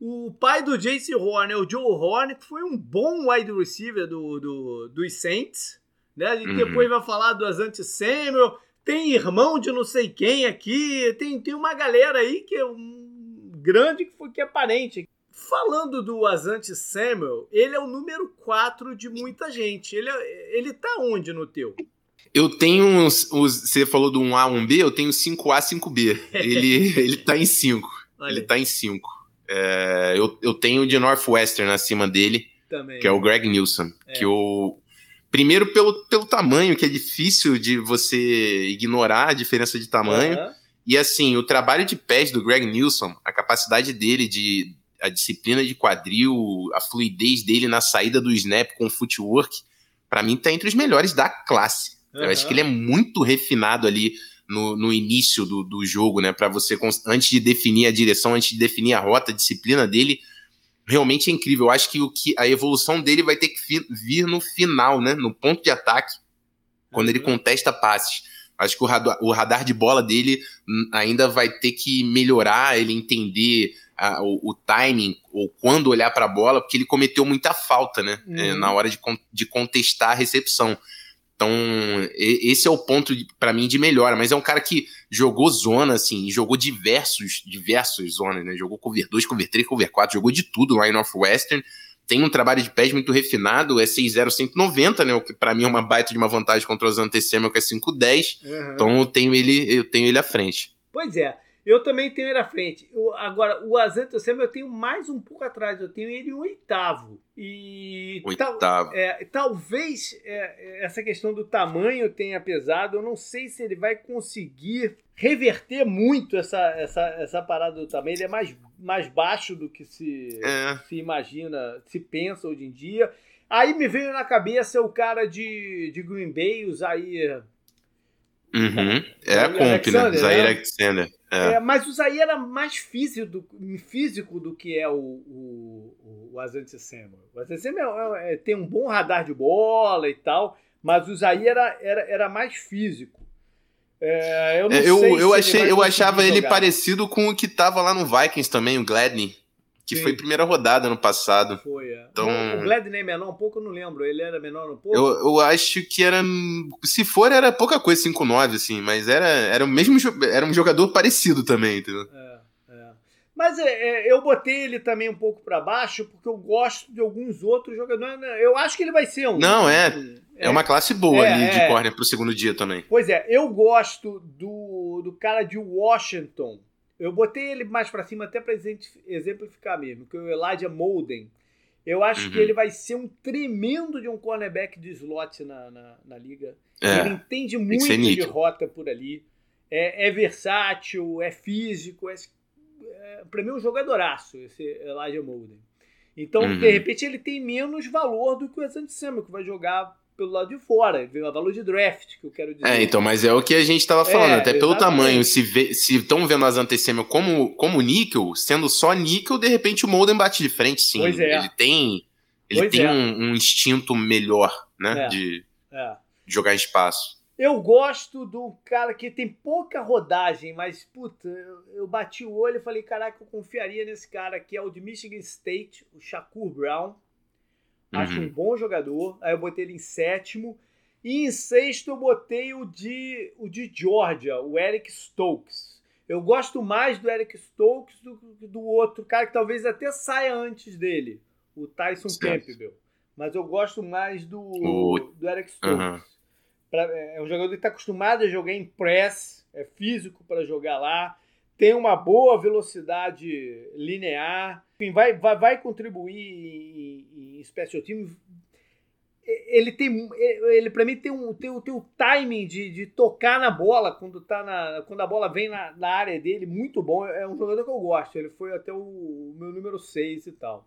O pai do Jace Horn é o Joe Horn, que foi um bom wide receiver do, do, dos Saints. Né? A gente uhum. depois vai falar do Asante Samuel. Tem irmão de não sei quem aqui. Tem, tem uma galera aí que é um grande que foi que é parente. Falando do Asante Samuel, ele é o número 4 de muita gente. Ele, é, ele tá onde no teu? Eu tenho os, os, Você falou do 1A, 1B, eu tenho 5A, 5B. Ele, ele tá em 5. Ele tá em 5. É, eu, eu tenho de Northwestern acima dele, Também. que é o Greg Nilsson. É. Que eu. Primeiro, pelo, pelo tamanho, que é difícil de você ignorar a diferença de tamanho. Uhum. E assim, o trabalho de pés do Greg Nilsson, a capacidade dele de. A disciplina de quadril, a fluidez dele na saída do snap com o footwork, para mim tá entre os melhores da classe. Uhum. Eu acho que ele é muito refinado ali no, no início do, do jogo, né? Para você, antes de definir a direção, antes de definir a rota, a disciplina dele, realmente é incrível. Eu acho que, o que a evolução dele vai ter que vir no final, né? No ponto de ataque, quando ele uhum. contesta passes. Acho que o radar, o radar de bola dele hum, ainda vai ter que melhorar, ele entender a, o, o, timing ou quando olhar para a bola, porque ele cometeu muita falta, né? É, uhum. É, na hora de, de contestar a recepção. Então, esse é o ponto para mim de melhora, mas é um cara que jogou zona, assim, jogou diversos, diversos zonas, né? Jogou cover 2, cover 3, cover 4, jogou de tudo lá em Northwestern. Tem um trabalho de pés muito refinado, é 6'0", 190, né? O que para mim é uma baita de uma vantagem contra os antecêmeros, que é 5'10". Uhum. Então eu tenho ele, eu tenho ele à frente. Pois é. Eu também tenho ele à frente. Eu, agora, o Azento Sema eu tenho mais um pouco atrás. Eu tenho ele em oitavo. E oitavo. Tal, é, talvez é, essa questão do tamanho tenha pesado. Eu não sei se ele vai conseguir reverter muito essa, essa, essa parada do tamanho. Ele é mais, mais baixo do que se, é. se imagina, se pensa hoje em dia. Aí me veio na cabeça o cara de, de Green Bay, o Zaire. Uhum. É a comp, né? Zaire né? Alexander. É. É, mas o Zaire era mais físico do, físico do que é o, o, o Asante Samuel. O Asante Samuel é, é, tem um bom radar de bola e tal, mas o Zaire era, era, era mais físico. É, eu, é, eu, eu, achei, eu achava ele parecido com o que tava lá no Vikings também, o Gladney. Que Sim. foi primeira rodada no passado. Foi, é. Então... O Gladney é menor um pouco, eu não lembro. Ele era menor um pouco? Eu, eu acho que era. Se for, era pouca coisa, 5-9, assim, mas era, era o mesmo. Era um jogador parecido também, entendeu? É, é. Mas é, é, eu botei ele também um pouco para baixo, porque eu gosto de alguns outros jogadores. Eu acho que ele vai ser um. Não, é. É, uma classe boa é, ali de é. corner pro segundo dia também. Pois é, eu gosto do, do cara de Washington eu botei ele mais para cima até para exemplificar mesmo, que é o Elijah Molden. Eu acho uhum. que ele vai ser um tremendo de um cornerback de slot na, na, na liga. É, ele entende muito de rota por ali. É, é versátil, é físico. É, é, para mim, é um jogadoraço esse Elijah Molden. Então, uhum. de repente, ele tem menos valor do que o Asante Samuel, que vai jogar pelo lado de fora, vem o valor de draft, que eu quero dizer. É, então, mas é o que a gente estava falando, é, até exatamente. pelo tamanho. Se estão vendo as antecêmias como, como níquel, sendo só níquel, de repente o Molden bate de frente, sim. Pois é. Ele tem, ele tem é. um, um, instinto melhor, né? É. De, é. jogar espaço. Eu gosto do cara que tem pouca rodagem, mas, puta, eu, eu bati o olho e falei, caraca, eu confiaria nesse cara que é o de Michigan State, o Shakur Brown. Acho uhum. um bom jogador. Aí eu botei ele em sétimo. E em sexto eu botei o de, o de Georgia, o Eric Stokes. Eu gosto mais do Eric Stokes do que do outro cara que talvez até saia antes dele, o Tyson certo. Campbell. Mas eu gosto mais do, o... do Eric Stokes. Uhum. Pra, é um jogador que está acostumado a jogar em press, é físico para jogar lá tem uma boa velocidade linear, enfim, vai, vai, vai contribuir em, em special team. Ele tem, ele para mim tem um, tem, tem um timing de, de tocar na bola quando, tá na, quando a bola vem na, na área dele, muito bom. É um jogador que eu gosto. Ele foi até o meu número 6 e tal.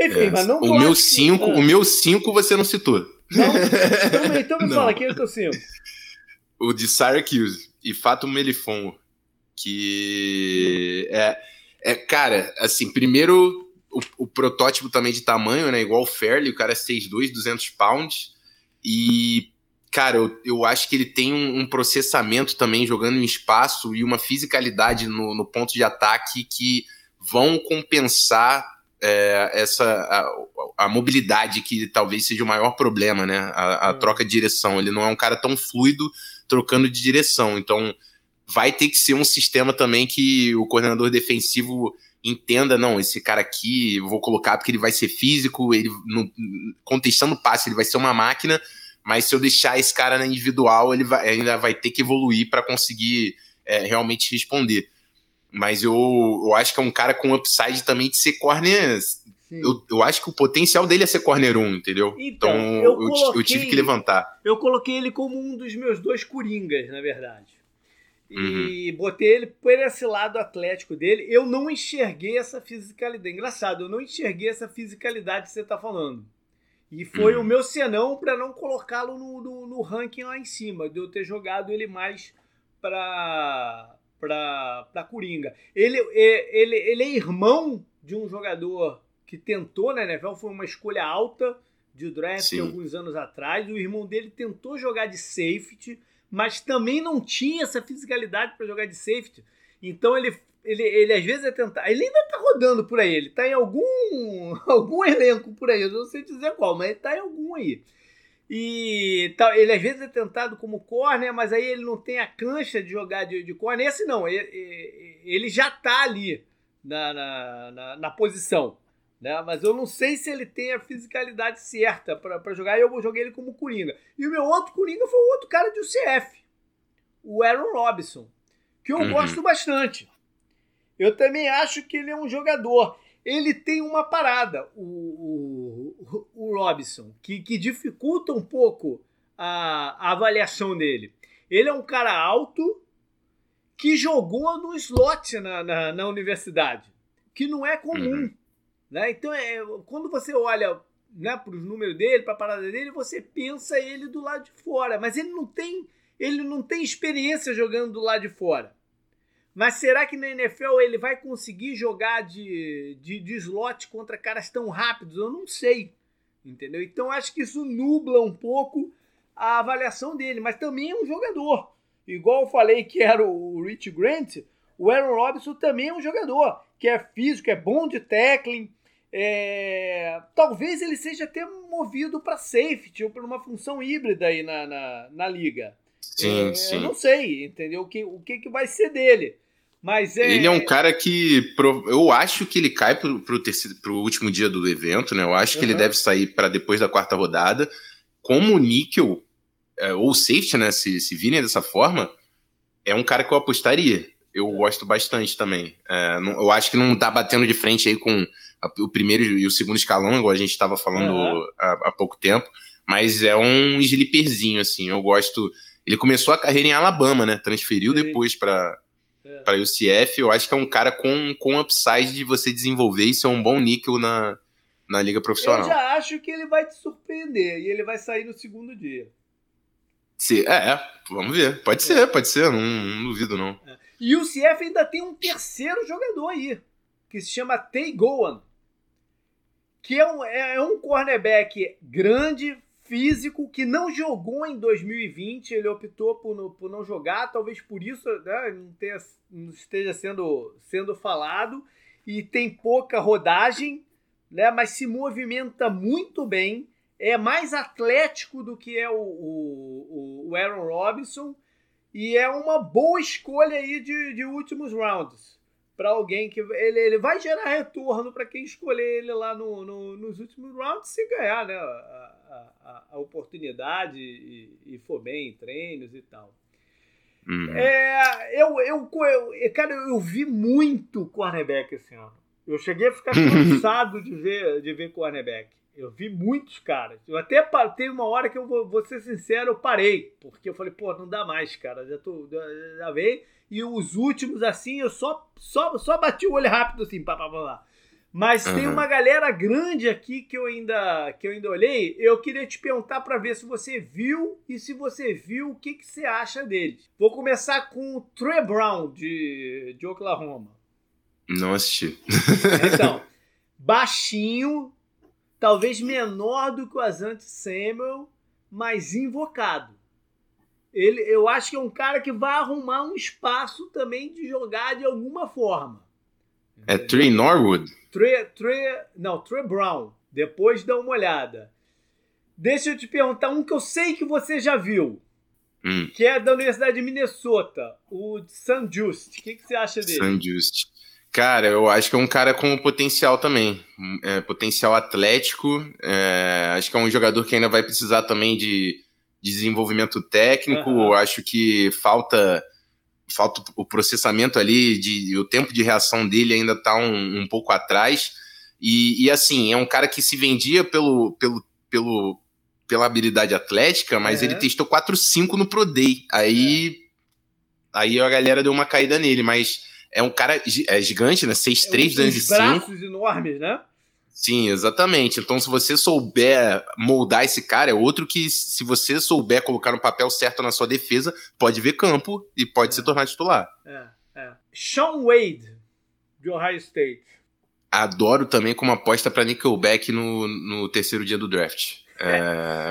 Enfim, é, mas não o meu 5, que... o meu 5 você não citou. Não? Então, então me não. fala, quem é o teu 5? O de Syracuse e Fato Melifon que é, é cara, assim, primeiro o, o, protótipo também de tamanho, né, igual o Fairley, o cara é 6'2", 200 pounds, e, cara, eu, eu acho que ele tem um, um processamento também jogando em espaço e uma fisicalidade no, no ponto de ataque que vão compensar é, essa a, a, mobilidade que talvez seja o maior problema, né? A, a hum. troca de direção. Ele não é um cara tão fluido trocando de direção. Então, vai ter que ser um sistema também que o coordenador defensivo entenda, não, esse cara aqui vou colocar porque ele vai ser físico, ele no, contestando passe, ele vai ser uma máquina, mas se eu deixar esse cara na individual, ele vai, ainda vai ter que evoluir para conseguir é, realmente responder. Mas eu, eu acho que é um cara com upside também de ser corner. Eu, eu acho que o potencial dele é ser corner 1, entendeu? Então, então eu, eu, coloquei, eu tive que levantar. Eu coloquei ele como um dos meus dois coringas, na verdade e uhum. botei ele por esse lado atlético dele. Eu não enxerguei essa fisicalidade. Engraçado, eu não enxerguei essa fisicalidade que você está falando. E foi uhum. o meu senão para não colocá-lo no, no, no, ranking lá em cima, de eu ter jogado ele mais para para Coringa. Ele, ele, ele é irmão de um jogador que tentou na NFL, foi uma escolha alta de draft Sim. alguns anos atrás. O irmão dele tentou jogar de safety, mas também não tinha essa fisicalidade para jogar de safety. Então ele, ele, ele às vezes é tentar. Ele ainda tá rodando por aí, ele tá em algum, algum elenco por aí, eu não sei dizer qual, mas ele tá em algum aí. E tá, ele às vezes é tentado como corner, mas aí ele não tem a cancha de jogar de, de corner. Esse não, ele, ele já tá ali na, na, na, na posição. Né? Mas eu não sei se ele tem a fisicalidade certa para jogar e eu vou jogar ele como Coringa. E o meu outro Coringa foi o outro cara de UCF, o Aaron Robinson, que eu uhum. gosto bastante. Eu também acho que ele é um jogador. Ele tem uma parada, o, o, o Robinson, que, que dificulta um pouco a, a avaliação dele. Ele é um cara alto que jogou no slot na, na, na universidade, que não é comum. Uhum. Né? Então, é, quando você olha né, para os números dele, para a parada dele, você pensa ele do lado de fora. Mas ele não tem, ele não tem experiência jogando do lado de fora. Mas será que na NFL ele vai conseguir jogar de, de, de slot contra caras tão rápidos? Eu não sei. Entendeu? Então acho que isso nubla um pouco a avaliação dele. Mas também é um jogador. Igual eu falei que era o Rich Grant, o Aaron Robinson também é um jogador que é físico, é bom de tackling, é... Talvez ele seja até movido para safety ou para uma função híbrida aí na, na, na liga. Sim, é, sim. Eu não sei, entendeu? O que, o que, que vai ser dele. Mas é... Ele é um cara que eu acho que ele cai pro, pro, terceiro, pro último dia do evento, né? Eu acho que uhum. ele deve sair para depois da quarta rodada. Como níquel, é, ou safety, né? Se, se virem dessa forma, é um cara que eu apostaria. Eu gosto bastante também. É, não, eu acho que não tá batendo de frente aí com o primeiro e o segundo escalão, igual a gente estava falando uhum. há, há, pouco tempo, mas é um slipperzinho, assim. Eu gosto. Ele começou a carreira em Alabama, né? Transferiu Sim. depois para é. para UCF. Eu acho que é um cara com, com upside de você desenvolver e ser um bom níquel na, na liga profissional. Eu já acho que ele vai te surpreender e ele vai sair no segundo dia. Se, é, é vamos ver. Pode é. ser, pode ser, não, não duvido não. É. E o UCF ainda tem um terceiro jogador aí, que se chama Tay Gowan que é um, é, é um cornerback grande, físico, que não jogou em 2020, ele optou por, por não jogar, talvez por isso né, não, tenha, não esteja sendo, sendo falado, e tem pouca rodagem, né, mas se movimenta muito bem, é mais atlético do que é o, o, o Aaron Robinson, e é uma boa escolha aí de, de últimos rounds para alguém que ele, ele vai gerar retorno para quem escolher ele lá no, no, nos últimos rounds se ganhar né, a, a, a oportunidade e, e, for bem em treinos e tal. Uhum. É, eu, eu, eu, cara, eu vi muito cornerback esse ano. Eu cheguei a ficar cansado de ver, de ver cornerback. Eu vi muitos caras. Eu até teve uma hora que eu vou, vou ser sincero, eu parei. Porque eu falei, pô, não dá mais, cara. Já, tô, já, já veio. E os últimos, assim, eu só, só, só bati o olho rápido, assim, pá, pá, pá, pá. Mas uhum. tem uma galera grande aqui que eu ainda que eu ainda olhei. Eu queria te perguntar para ver se você viu e se você viu, o que, que você acha deles. Vou começar com o Trey Brown de, de Oklahoma. Não assisti. Então, baixinho, talvez menor do que o Asante Samuel, mas invocado. Ele, eu acho que é um cara que vai arrumar um espaço também de jogar de alguma forma. É Trey Norwood? Trey, Trey, não, Trey Brown. Depois dá uma olhada. Deixa eu te perguntar um que eu sei que você já viu. Hum. Que é da Universidade de Minnesota, o San Just. O que, que você acha dele? San Just. Cara, eu acho que é um cara com potencial também. É, potencial atlético. É, acho que é um jogador que ainda vai precisar também de desenvolvimento técnico. Uhum. Acho que falta falta o processamento ali, de, o tempo de reação dele ainda está um, um, pouco atrás. E, e, assim, é um cara que se vendia pelo, pelo, pelo, pela habilidade atlética, mas ele testou 4-5 no Pro Day. Aí, é. aí a galera deu uma caída nele, mas é um cara é gigante, né? 6'3, 205. É braços enormes, né? Sim, exatamente. Então, se você souber moldar esse cara, é outro que, se você souber colocar no papel certo na sua defesa, pode ver campo e pode é. se tornar titular. É, é. Sean Wade, de Ohio State. adoro também como aposta para Nickelback no, no terceiro dia do draft. É,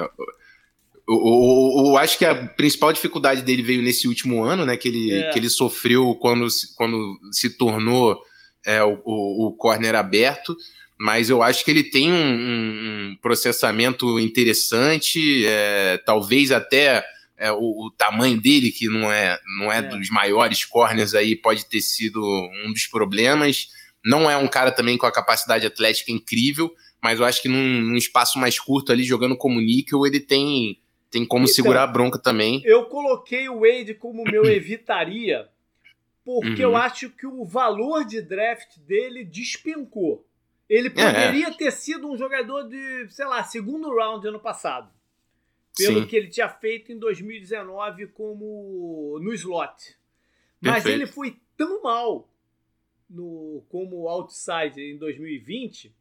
eu, eu, eu, acho que a principal dificuldade dele veio nesse último ano, né? Que ele, é. que ele sofreu quando, quando se tornou é, o, o, o corner aberto. Mas eu acho que ele tem um, um processamento interessante, é, talvez até é, o, o, tamanho dele, que não é, não é, é, dos maiores corners aí, pode ter sido um dos problemas. Não é um cara também com a capacidade atlética incrível, mas eu acho que num, num espaço mais curto ali, jogando como níquel, ele tem, tem como então, segurar a bronca também. Eu coloquei o Wade como meu evitaria, porque uhum. eu acho que o valor de draft dele despencou. Ele é. poderia é. ter sido um jogador de, sei lá, segundo round ano passado. Pelo Sim. que ele tinha feito em 2019 como no slot. Mas Perfeito. ele foi tão mal no, como outside em 2020,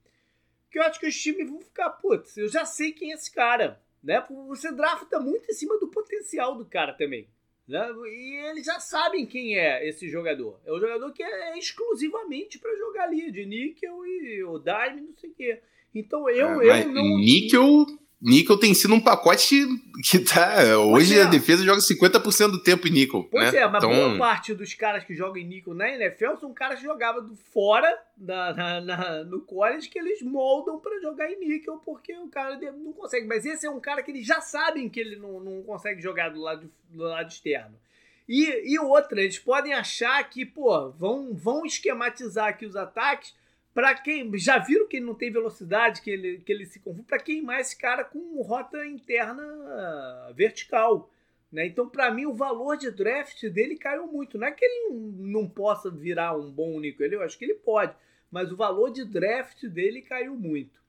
que eu acho que os times vão ficar, putz, eu já sei quem é esse cara. Né? Você drafta muito em cima do potencial do cara também. Né? E eles já sabem quem é esse jogador. É um jogador que é exclusivamente para jogar ali, de níquel e o dime, não sei o quê. Então eu, ah, eu não. Níquel Nickel tem sido um pacote que tá. hoje é. a defesa joga 50% do tempo em Nickel. Pois né? é, mas então... boa parte dos caras que jogam em Nickel na NFL são caras que jogavam do fora da, na, na, no college que eles moldam para jogar em Nickel porque o cara não consegue. Mas esse é um cara que eles já sabem que ele não, não consegue jogar do lado, do lado externo. E, e outra, eles podem achar que, pô, vão, vão esquematizar aqui os ataques para quem já viram que ele não tem velocidade, que ele, que ele se confunde, para queimar esse cara com rota interna vertical. Né? Então, para mim, o valor de draft dele caiu muito. Não é que ele não possa virar um bom único, eu acho que ele pode, mas o valor de draft dele caiu muito.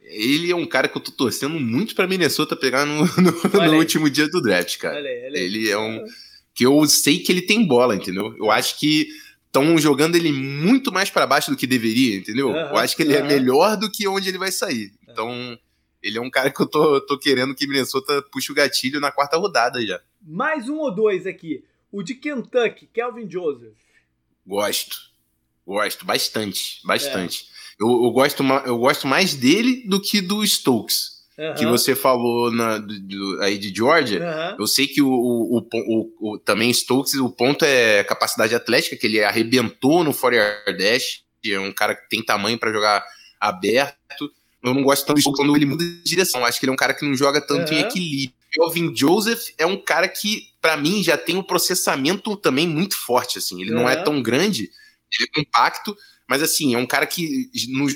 Ele é um cara que eu tô torcendo muito para Minnesota pegar no, no, no último dia do draft, cara. Olha aí, olha aí. Ele é um. Que eu sei que ele tem bola, entendeu? Eu acho que estão jogando ele muito mais para baixo do que deveria, entendeu? Uhum, eu acho que ele uhum. é melhor do que onde ele vai sair. Então, ele é um cara que eu tô, tô querendo que Minnesota puxe o gatilho na quarta rodada já. Mais um ou dois aqui. O de Kentucky, Kelvin Joseph. Gosto. Gosto bastante, bastante. É. Eu, eu, gosto, eu gosto mais dele do que do Stokes. Uhum. que você falou na, do, do, aí de Georgia, uhum. eu sei que o, o, o, o, também Stokes, o ponto é capacidade atlética, que ele arrebentou no 4 dash, é um cara que tem tamanho para jogar aberto. Eu não gosto tanto de quando ele muda de direção, acho que ele é um cara que não joga tanto uhum. em equilíbrio. Kelvin Joseph é um cara que, para mim, já tem um processamento também muito forte, assim. Ele não é tão grande, ele é compacto, mas assim, é um cara que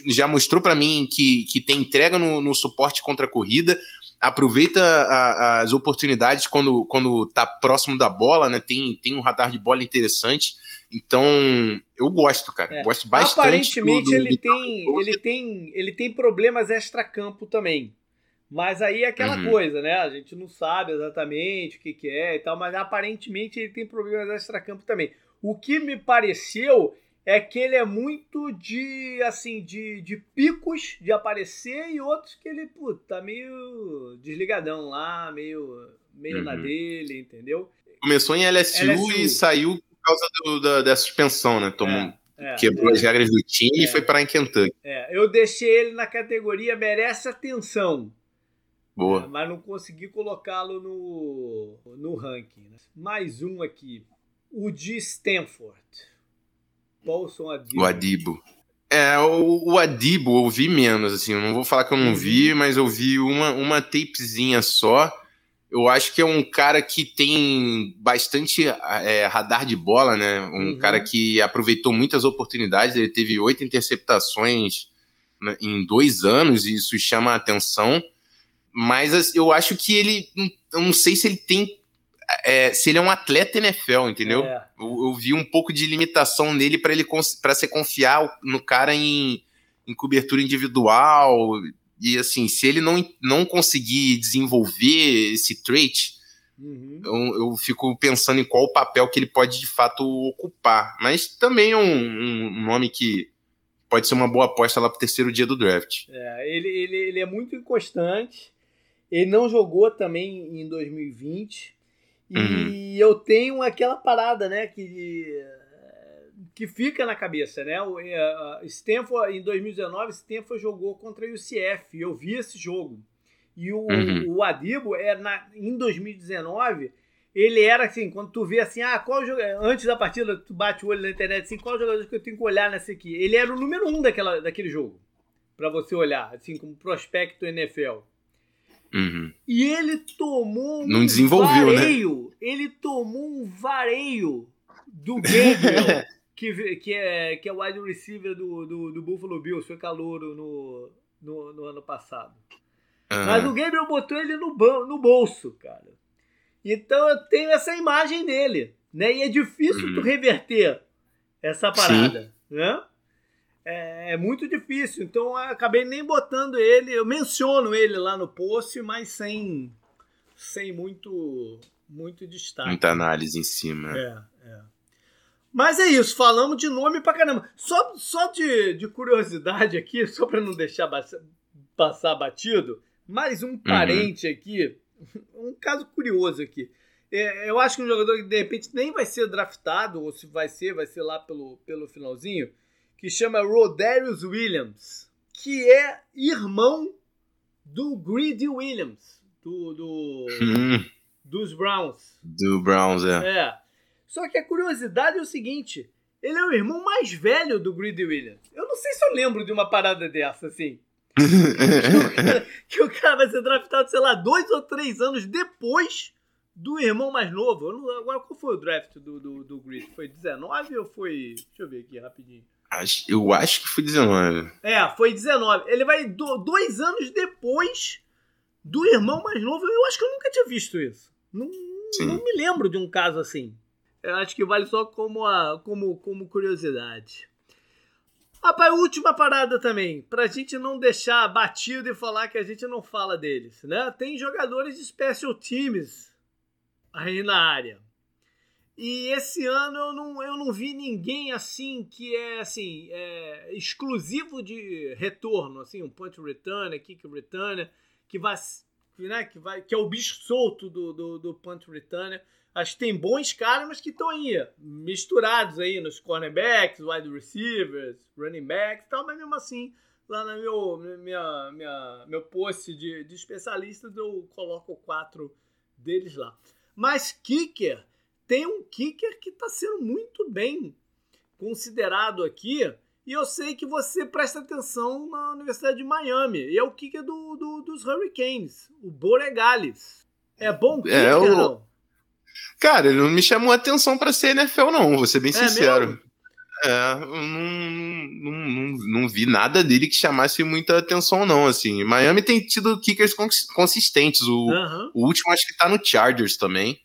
já mostrou para mim que, que tem entrega no, no suporte contra a corrida, aproveita a, as oportunidades quando, quando tá próximo da bola, né? Tem, tem um radar de bola interessante. Então, eu gosto, cara. É. Gosto bastante. Aparentemente, do, do, ele, do... tem, ele, tem, ele tem problemas extra-campo também. Mas aí é aquela uhum. coisa, né? A gente não sabe exatamente o que, que é e tal, mas aparentemente ele tem problemas extra-campo também. O que me pareceu é que ele é muito de, assim, de, de picos de aparecer e outros que ele, puta, tá meio desligadão lá, meio, meio uhum. na dele, entendeu? Começou em LSU, LSU. e saiu por causa do, da, da suspensão, né? Tomou, é, é, quebrou é, as regras do time é, e foi para em Kentucky. É, eu deixei ele na categoria merece atenção. Boa. É, mas não consegui colocá-lo no, no ranking. Né? Mais um aqui. O de Stanford. Paulson Adibo. O Adibo. É, o, o Adibo eu vi menos, assim, eu não vou falar que eu não uhum. vi, mas eu vi uma, uma tapezinha só. Eu acho que é um cara que tem bastante é, radar de bola, né? Um uhum. cara que aproveitou muitas oportunidades, ele teve oito interceptações né, em dois anos, e isso chama a atenção. Mas eu acho que ele. Eu não sei se ele tem é, se ele é um atleta NFL, entendeu? É. Eu, eu, vi um pouco de limitação nele para ele para se confiar no cara em, em cobertura individual. E assim, se ele não, não conseguir desenvolver esse trait, uhum. eu, eu, fico pensando em qual o papel que ele pode de fato ocupar. Mas também é um, um nome que pode ser uma boa aposta lá para o terceiro dia do draft. É, ele, ele, ele é muito inconstante. Ele não jogou também em 2020. E uhum. eu tenho aquela parada, né? Que que fica na cabeça, né? O uh, Stanford, em 2019, Stanford jogou contra o UCF. Eu vi esse jogo. E o, uhum. o Adibo, é na, em 2019, ele era assim, quando tu vê assim, ah, qual. Antes da partida, tu bate o olho na internet assim, qual jogador que eu tenho que olhar nessa aqui? Ele era o número um daquela, daquele jogo. para você olhar, assim, como prospecto NFL. Uhum. E ele tomou um Não desenvolveu, né? vareio. Né? Ele tomou um vareio do Gabriel, que, que, é, que é o wide receiver do, do, do Buffalo Bills, foi calouro no, no, no ano passado. Uhum. Mas o Gabriel botou ele no, no bolso, cara. Então eu tenho essa imagem dele, né? E é difícil uhum. tu reverter essa parada, Sim. né? É, é, muito difícil. Então eu acabei nem botando ele. Eu menciono ele lá no post, mas sem, sem muito, muito destaque. Muita análise em cima. É, é. Mas é isso, falamos de nome pra caramba. Só, só de, de curiosidade aqui, só para não deixar passar batido, mais um uhum. parente uhum. aqui um caso curioso aqui. É, eu acho que um jogador que de repente nem vai ser draftado, ou se vai ser, vai ser lá pelo, pelo finalzinho, que chama Rodarius Williams, que é irmão do Greedy Williams, do, do hum. dos Browns. Do Browns, é. É. Só que a curiosidade é o seguinte: ele é o irmão mais velho do Greedy Williams. Eu não sei se eu lembro de uma parada dessa, assim que, o cara, que, o cara, vai ser draftado, sei lá, dois ou três anos depois do irmão mais novo. Não, agora, qual foi o draft do, do, do? Foi 19 ou foi. Deixa eu ver aqui rapidinho. Eu acho que foi 19. É, foi 19. Ele vai do, dois anos depois do irmão mais novo. Eu acho que eu nunca tinha visto isso. Não, não me lembro de um caso assim. Eu acho que vale só como, a, como, como curiosidade. Rapaz, última parada também, pra gente não deixar batido e falar que a gente não fala deles, né? Tem jogadores de special teams aí na área. E esse ano eu não, eu não vi ninguém assim que é assim é, exclusivo de retorno, assim, um punch returner, kick returner, que vai, né, que vai, que é o bicho solto do, do, do punch returner. Acho que tem bons caras, mas que estão aí, misturados aí nos cornerbacks, wide receivers, running backs e tal, mas mesmo assim, lá no meu, minha, minha, meu post de, de especialistas, eu coloco quatro deles lá. Mas kicker, tem um kicker que está sendo muito bem considerado aqui, e eu sei que você presta atenção na Universidade de Miami, e é o kicker do, do dos Hurricanes, o Boregales. É bom kicker, é, o... não? Cara, ele não me chamou atenção para ser NFL, não, vou ser bem é sincero. Mesmo? É, não, não, não, não, vi nada dele que chamasse muita atenção, não. Assim, Miami tem tido kickers consistentes. O, o último acho que tá no Chargers também.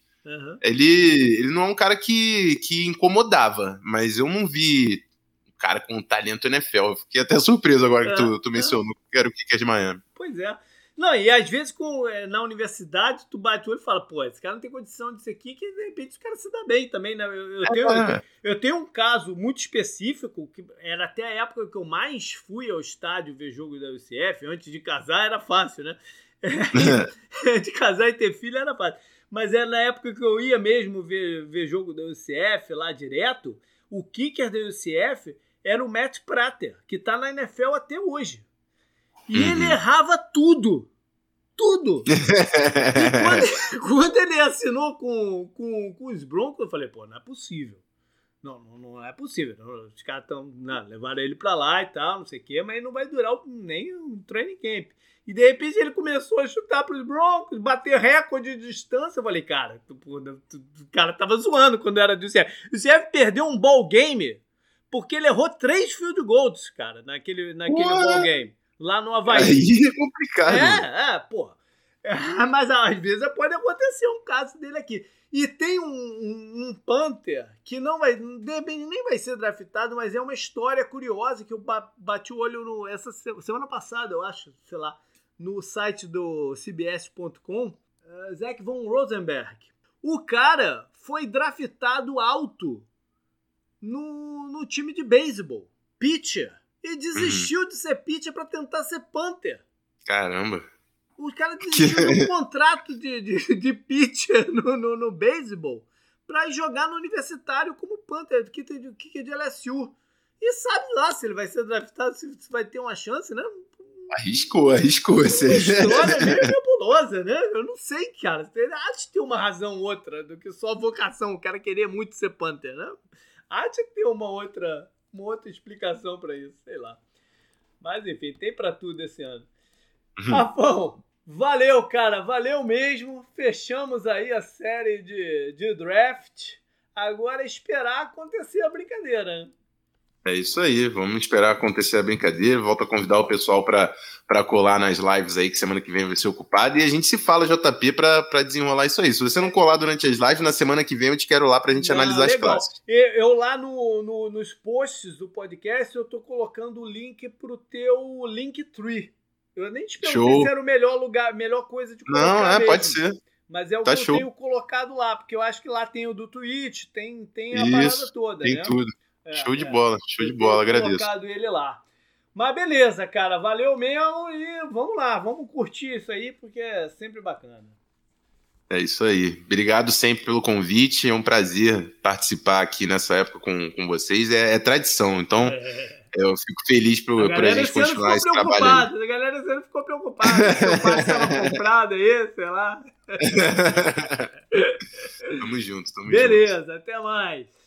Ele, ele não é um cara que, que incomodava, mas eu não vi um cara com talento NFL. Eu fiquei até surpreso agora que tu, tu mencionou que era o kicker de Miami. Pois é. Não, e às vezes com, é, na universidade tu bate o olho e fala, pô, esse cara não tem condição disso aqui, que de repente esse cara se dá bem também, né? Eu, eu, tenho, eu, eu, tenho, um caso muito específico, que era até a época que eu mais fui ao estádio ver jogo da UCF, antes de casar era fácil, né? de casar e ter filho era fácil. Mas era na época que eu ia mesmo ver, ver jogo da UCF lá direto, o kicker da UCF era o Matt Prater, que tá na NFL até hoje. E uhum. ele errava tudo tudo. e quando, quando, ele assinou com, com, com os Broncos, eu falei, pô, não é possível. Não, não, não é possível. Os caras estão. Levaram ele pra lá e tal, não sei o quê, mas não vai durar nem um training camp. E de repente ele começou a chutar pros Broncos, bater recorde de distância. Eu falei, cara, o cara tava zoando quando era do CF. O CF perdeu um ball game porque ele errou três field goals, cara, naquele, naquele ball game lá no Havaí. Aí é complicado. É, é, porra. É, mas às vezes pode acontecer um caso dele aqui. E tem um, um, um Panther que não vai, nem vai ser draftado, mas é uma história curiosa que eu bati o olho no, essa semana passada, eu acho, sei lá, no site do CBS.com, uh, eh, Zach von Rosenberg. O cara foi draftado alto no, no time de beisebol, pitcher e desistiu uhum. de ser pitcher para tentar ser Panther. Caramba. O cara desistiu de um contrato de, de, de pitcher no, no, no beisebol para jogar no universitário como Panther, kicker de LSU. E sabe lá se ele vai ser draftado, se vai ter uma chance, né? Arriscou, arriscou. Essa história meio nebulosa, né? Eu não sei, cara. Há de ter uma razão outra do que só vocação, o cara querer muito ser Panther, né? Há de ter uma outra, uma outra explicação para isso, sei lá. Mas enfim, tem para tudo esse ano. Uhum. Rafão, valeu, cara, valeu mesmo. Fechamos aí a série de, de draft. Agora é esperar acontecer a brincadeira, né? É isso aí, vamos esperar acontecer a brincadeira. Volto a convidar o pessoal para colar nas lives aí, que semana que vem vai ser ocupado. E a gente se fala, JP, para desenrolar isso aí. Se você não colar durante as lives, na semana que vem eu te quero lá para a gente não, analisar legal. as classes. Eu lá no, no, nos posts do podcast, eu tô colocando o link pro teu Linktree. Eu nem te perguntei se era o melhor lugar, melhor coisa de colocar Não, é, mesmo. pode ser. Mas é o tá que show. eu tenho colocado lá, porque eu acho que lá tem o do Twitch, tem, tem a isso, parada toda, tem né? tudo. É, show de é. bola, show de bola, agradeço. colocado ele lá. Mas beleza, cara, valeu mesmo e vamos lá, vamos curtir isso aí porque é sempre bacana. É isso aí. Obrigado sempre pelo convite. É um prazer participar aqui nessa época com, com vocês. É, é tradição, então é. eu fico feliz por a, por a gente continuar esse trabalho. Aí. A galera sempre ficou preocupada. Seu pai estava comprado aí, sei lá. tamo junto, tamo Beleza, junto. até mais.